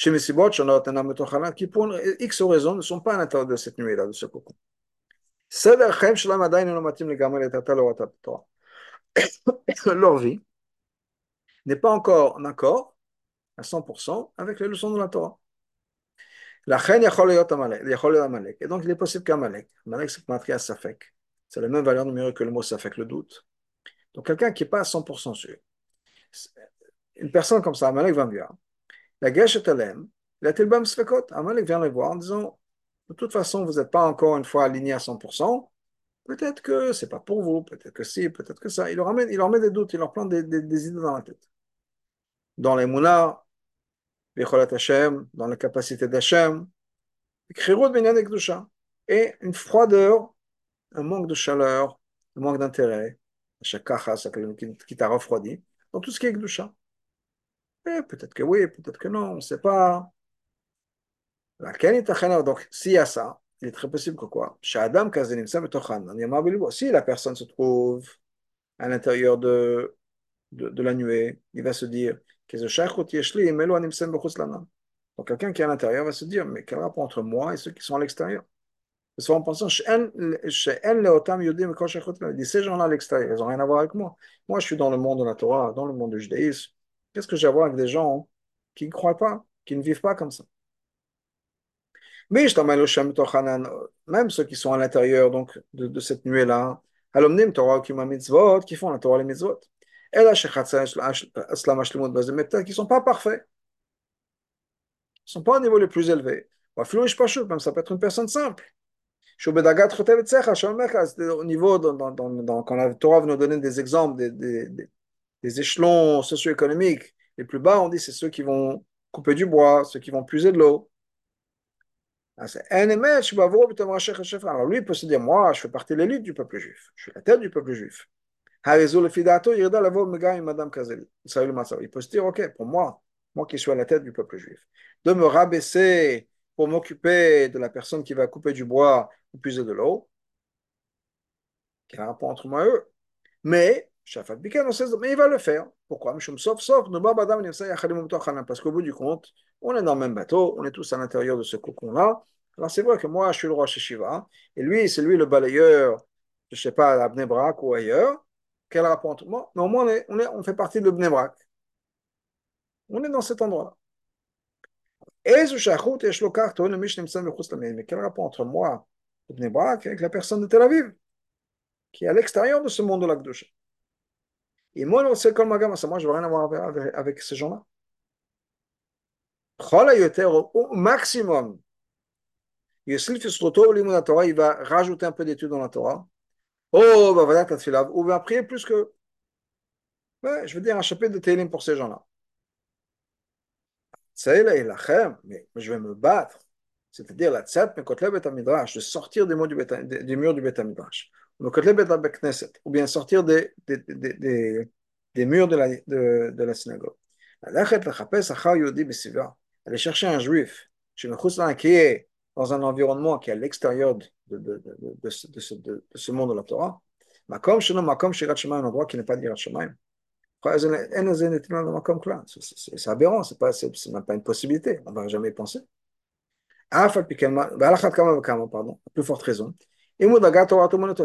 Chez Messibot, qui pour X raisons ne sont pas à l'intérieur de cette nuée-là, de ce cocon. Leur vie n'est pas encore en accord à 100% avec les leçons de la Torah. La. Et donc, il est possible qu'Amalek, Amalek, c'est matria Safek. C'est la même valeur numérique que le mot Safek, le doute. Donc, quelqu'un qui n'est pas à 100% sûr. Une personne comme ça, Amalek va bien. La Geshet Alem, la Tilbam Sfekot. Amalek vient le voir en disant De toute façon, vous n'êtes pas encore une fois aligné à 100%. Peut-être que c'est pas pour vous, peut-être que si, peut-être que ça. Il leur, met, il des doutes, il leur plante des, idées dans la tête. Dans les Mouna, Hashem, dans la capacité d'Hachem, et une froideur, un manque de chaleur, un manque d'intérêt, qui t'a refroidi, dans tout ce qui est Gdusha. Et peut-être que oui, peut-être que non, on ne sait pas. Donc, s'il y a ça, il est très possible que quoi? Si la personne se trouve à l'intérieur de, de, la nuée, il va se dire donc quelqu'un qui est à l'intérieur va se dire, mais quel rapport entre moi et ceux qui sont à l'extérieur? Parce en pensant, ces gens-là à l'extérieur, ils n'ont rien à voir avec moi. Moi, je suis dans le monde de la Torah, dans le monde du judaïsme. Qu'est-ce que j'ai à voir avec des gens qui ne croient pas, qui ne vivent pas comme ça? Mais même ceux qui sont à l'intérieur donc de, de cette nuée-là, qui font la Torah les mitzvot. Et là, peut-être qu'ils ne sont pas parfaits. Ils ne sont pas au niveau le plus élevé. Même ça peut être une personne simple. Au niveau, dans, dans, dans, quand la Torah nous donner des exemples des, des, des échelons socio-économiques les plus bas, on dit c'est ceux qui vont couper du bois, ceux qui vont puiser de l'eau. Alors lui, il peut se dire, moi, je fais partie de l'élite du peuple juif. Je suis la tête du peuple juif. Il peut se dire, ok, pour moi, moi qui suis à la tête du peuple juif, de me rabaisser pour m'occuper de la personne qui va couper du bois ou puiser de l'eau, quel rapport entre moi et eux Mais, mais il va le faire. Pourquoi? Parce qu'au bout du compte, on est dans le même bateau, on est tous à l'intérieur de ce cocon-là. Alors c'est vrai que moi, je suis le roi Shiva, et lui, c'est lui le balayeur, je ne sais pas, à Bnebrak ou ailleurs quel rapport entre moi Mais au moins, on, est, on, fait partie de Bnebrak. On est dans cet endroit-là. Mais quel rapport entre moi, et Brak, avec la personne de Tel Aviv, qui est à l'extérieur de ce monde de la Gdusha Et moi, moi, je ne veux rien avoir avec, ces gens-là. Au maximum, il va rajouter un peu d'études dans la Torah. Oh, bah voilà, ou va prier plus que. Je veux dire un chapitre de Télim pour ces gens-là. C'est là, il a mais je vais me battre. C'est-à-dire la midrash, de sortir des, du beta, des, des murs du bet midrash, ou bien sortir des, des, murs de la, de, de la synagogue. Aller chercher un juif, qui est dans un environnement qui est à l'extérieur de, de, de, ce, de, ce monde de la Torah, Makom Shalom, Makom Shirat un endroit qui n'est pas d'Irat Shemaim. C'est aberrant, c'est même pas une possibilité, on ne va jamais penser. Pardon, à plus forte raison. Et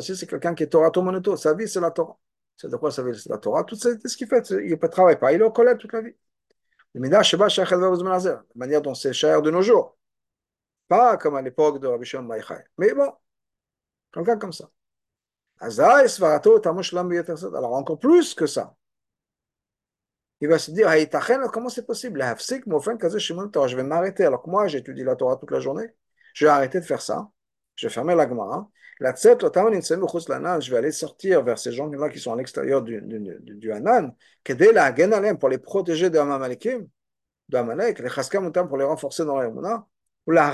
si c'est quelqu'un qui est Torah Tomonoto, sa vie c'est la Torah. C'est de quoi sa vie c'est la Torah, tout ce qu'il fait, il ne travaille pas, il est au collège toute la vie. Le Midah Sheba la manière dont c'est cher de nos jours. Pas comme à l'époque de Rabbi Shimon. Mais bon, quelqu'un comme ça. Alors encore plus que ça. Il va se dire, comment c'est possible? Je vais m'arrêter. Alors que moi, j'étudie la Torah toute la journée. Je vais arrêter de faire ça. Je vais fermer la Gemara. Je vais aller sortir vers ces gens-là qui sont à l'extérieur du, du, du, du Hanan, pour les protéger de Amalek, de Amalek, les pour les renforcer dans la Yamuna, ou la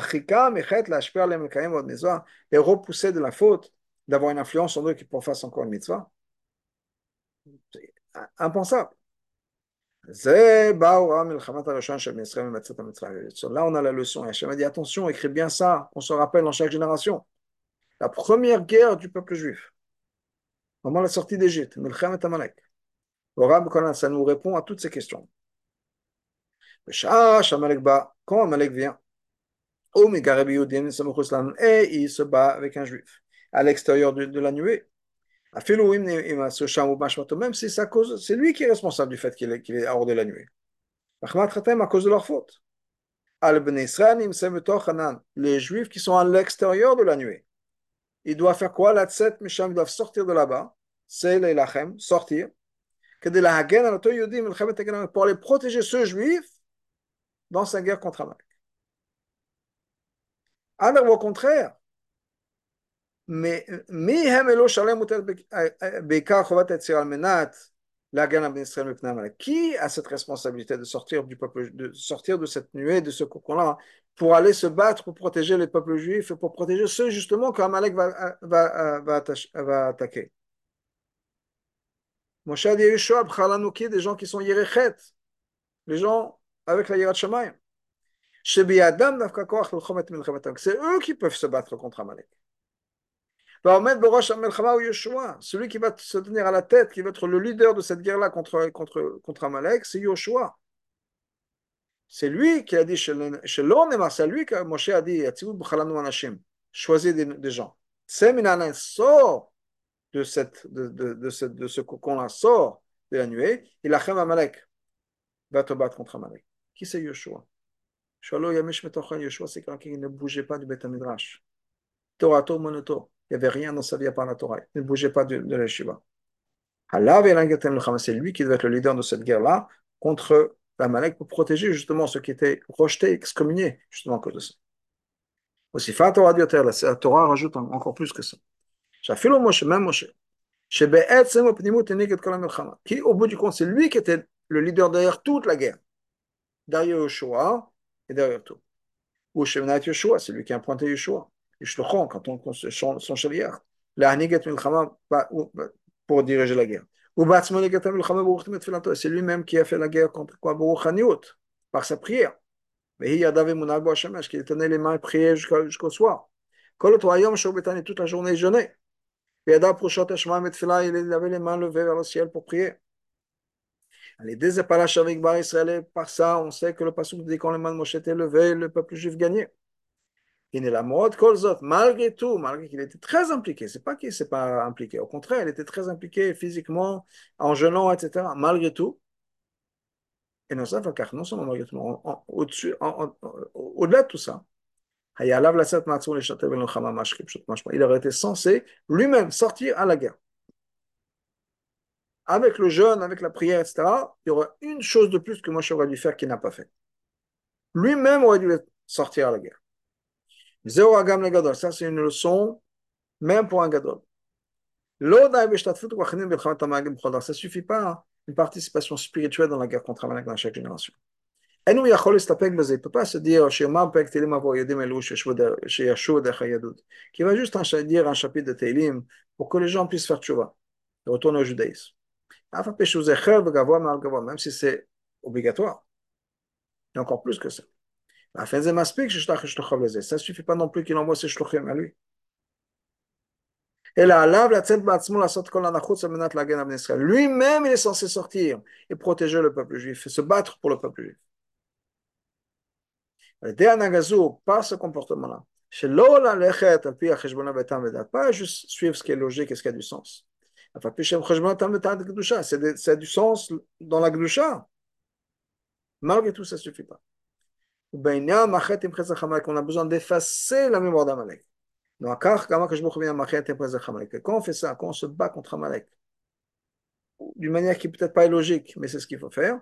les repousser de la faute, d'avoir une influence sur eux qui fassent encore une mitzvah. Là, on a la leçon. Hachem a dit attention, écris bien ça. On se rappelle dans chaque génération. La première guerre du peuple juif, moment la sortie d'Égypte, Milchem et Amalek. Ça nous répond à toutes ces questions. Quand Amalek vient, et il se bat avec un juif à l'extérieur de la nuée. Même si c'est lui qui est responsable du fait qu'il est, qu est hors de la nuée. À cause de leur faute. Les juifs qui sont à l'extérieur de la nuée. Ils doivent faire quoi ils doivent sortir de là-bas. C'est les lachem, sortir. Pour les protéger, ce juif, dans sa guerre contre Amalek. Alors, au contraire, mais qui a cette responsabilité de sortir du peuple, de sortir de cette nuée, de ce cocon-là, pour aller se battre pour protéger les peuples juifs pour protéger ceux justement qu'Amalek va, va, va, va attaquer? Moshe dit Yeshua, des gens qui sont Yerechet, les gens avec la Yerat Shamayim. C'est eux qui peuvent se battre contre Amalek. Celui qui va se tenir à la tête, qui va être le leader de cette guerre-là contre, contre, contre Amalek, c'est Yoshua. C'est lui qui a dit c'est lui que Moshe a dit choisis des, des gens. C'est Minanin, sort de, cette, de, de, de, ce, de ce cocon-là, sort de la nuée, il a Amalek, va te battre contre Amalek. Qui c'est Yoshua Yoshua, c'est quelqu'un qui ne bougeait pas du Beth Midrash. Torah, Monoto. Il n'y avait rien dans sa vie à part la Torah. Il ne bougeait pas de, de l'Eshiva. C'est lui qui devait être le leader de cette guerre-là contre l'Amalek pour protéger justement ceux qui étaient rejetés, excommuniés, justement à cause de ça. Aussi, la Torah rajoute encore plus que ça. Même. Qui, au bout du compte, c'est lui qui était le leader derrière toute la guerre. Derrière Yoshua et derrière tout. Ou Shemenat Yoshua, c'est lui qui a pointé Yoshua quand on son, son chaliar, pour diriger la guerre. C'est lui-même qui a fait la guerre contre quoi? Par sa prière. Mais il y a David Munagbo Hashemesh qui tenait les mains et priait jusqu'au soir. Toute la journée, il jeûnait. Et il avait les mains levées vers le ciel pour prier. Par ça, on sait que le passage dit quand les mains de Moshe étaient levées, le peuple juif gagnait. Il est la mode, malgré tout, malgré qu'il était très impliqué, c'est pas qu'il s'est pas impliqué, au contraire, il était très impliqué physiquement, en jeûnant, etc. Malgré tout, Et non seulement au-dessus, au-delà de tout ça, il aurait été censé lui-même sortir à la guerre. Avec le jeûne, avec la prière, etc., il y aurait une chose de plus que moi j'aurais dû faire qu'il n'a pas fait. Lui-même aurait dû sortir à la guerre. Ça, c'est une leçon, même pour un gadol. Ça ne suffit pas une participation spirituelle dans la guerre contre Amalek dans chaque génération. Il ne peut pas se dire qui va juste dire un chapitre de Teilim pour que les gens puissent faire tchouva et retourner au judaïsme. Même si c'est obligatoire. Et encore plus que ça. Ça ne suffit pas non plus qu'il envoie ses shlochim à lui. Lui-même, il est censé sortir et protéger le peuple juif, et se battre pour le peuple juif. Par ce comportement-là, pas juste suivre ce qui est logique et ce qui a du sens. C'est du sens dans la Gdusha. Malgré tout, ça ne suffit pas. On a besoin d'effacer la mémoire d'Amalek. Quand on fait ça, quand on se bat contre Amalek, d'une manière qui peut-être pas logique, mais c'est ce qu'il faut faire,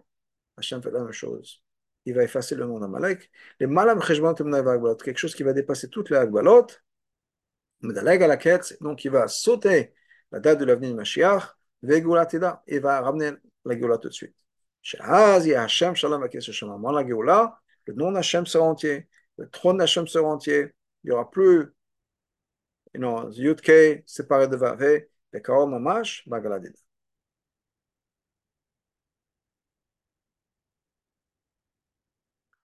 Hachem fait la même chose. Il va effacer le nom d'Amalek. Les malam quelque chose qui va dépasser toutes les agbalot, donc il va sauter la date de l'avenir de Mashiach, et va ramener la Géoula tout de suite. Hashem Shalom la Géoula, le nom d'Hachem sera entier, le trône d'Hachem sera entier, il n'y aura plus you know, Yud séparé de Vavé, Bekar Mamash, Bagaladida.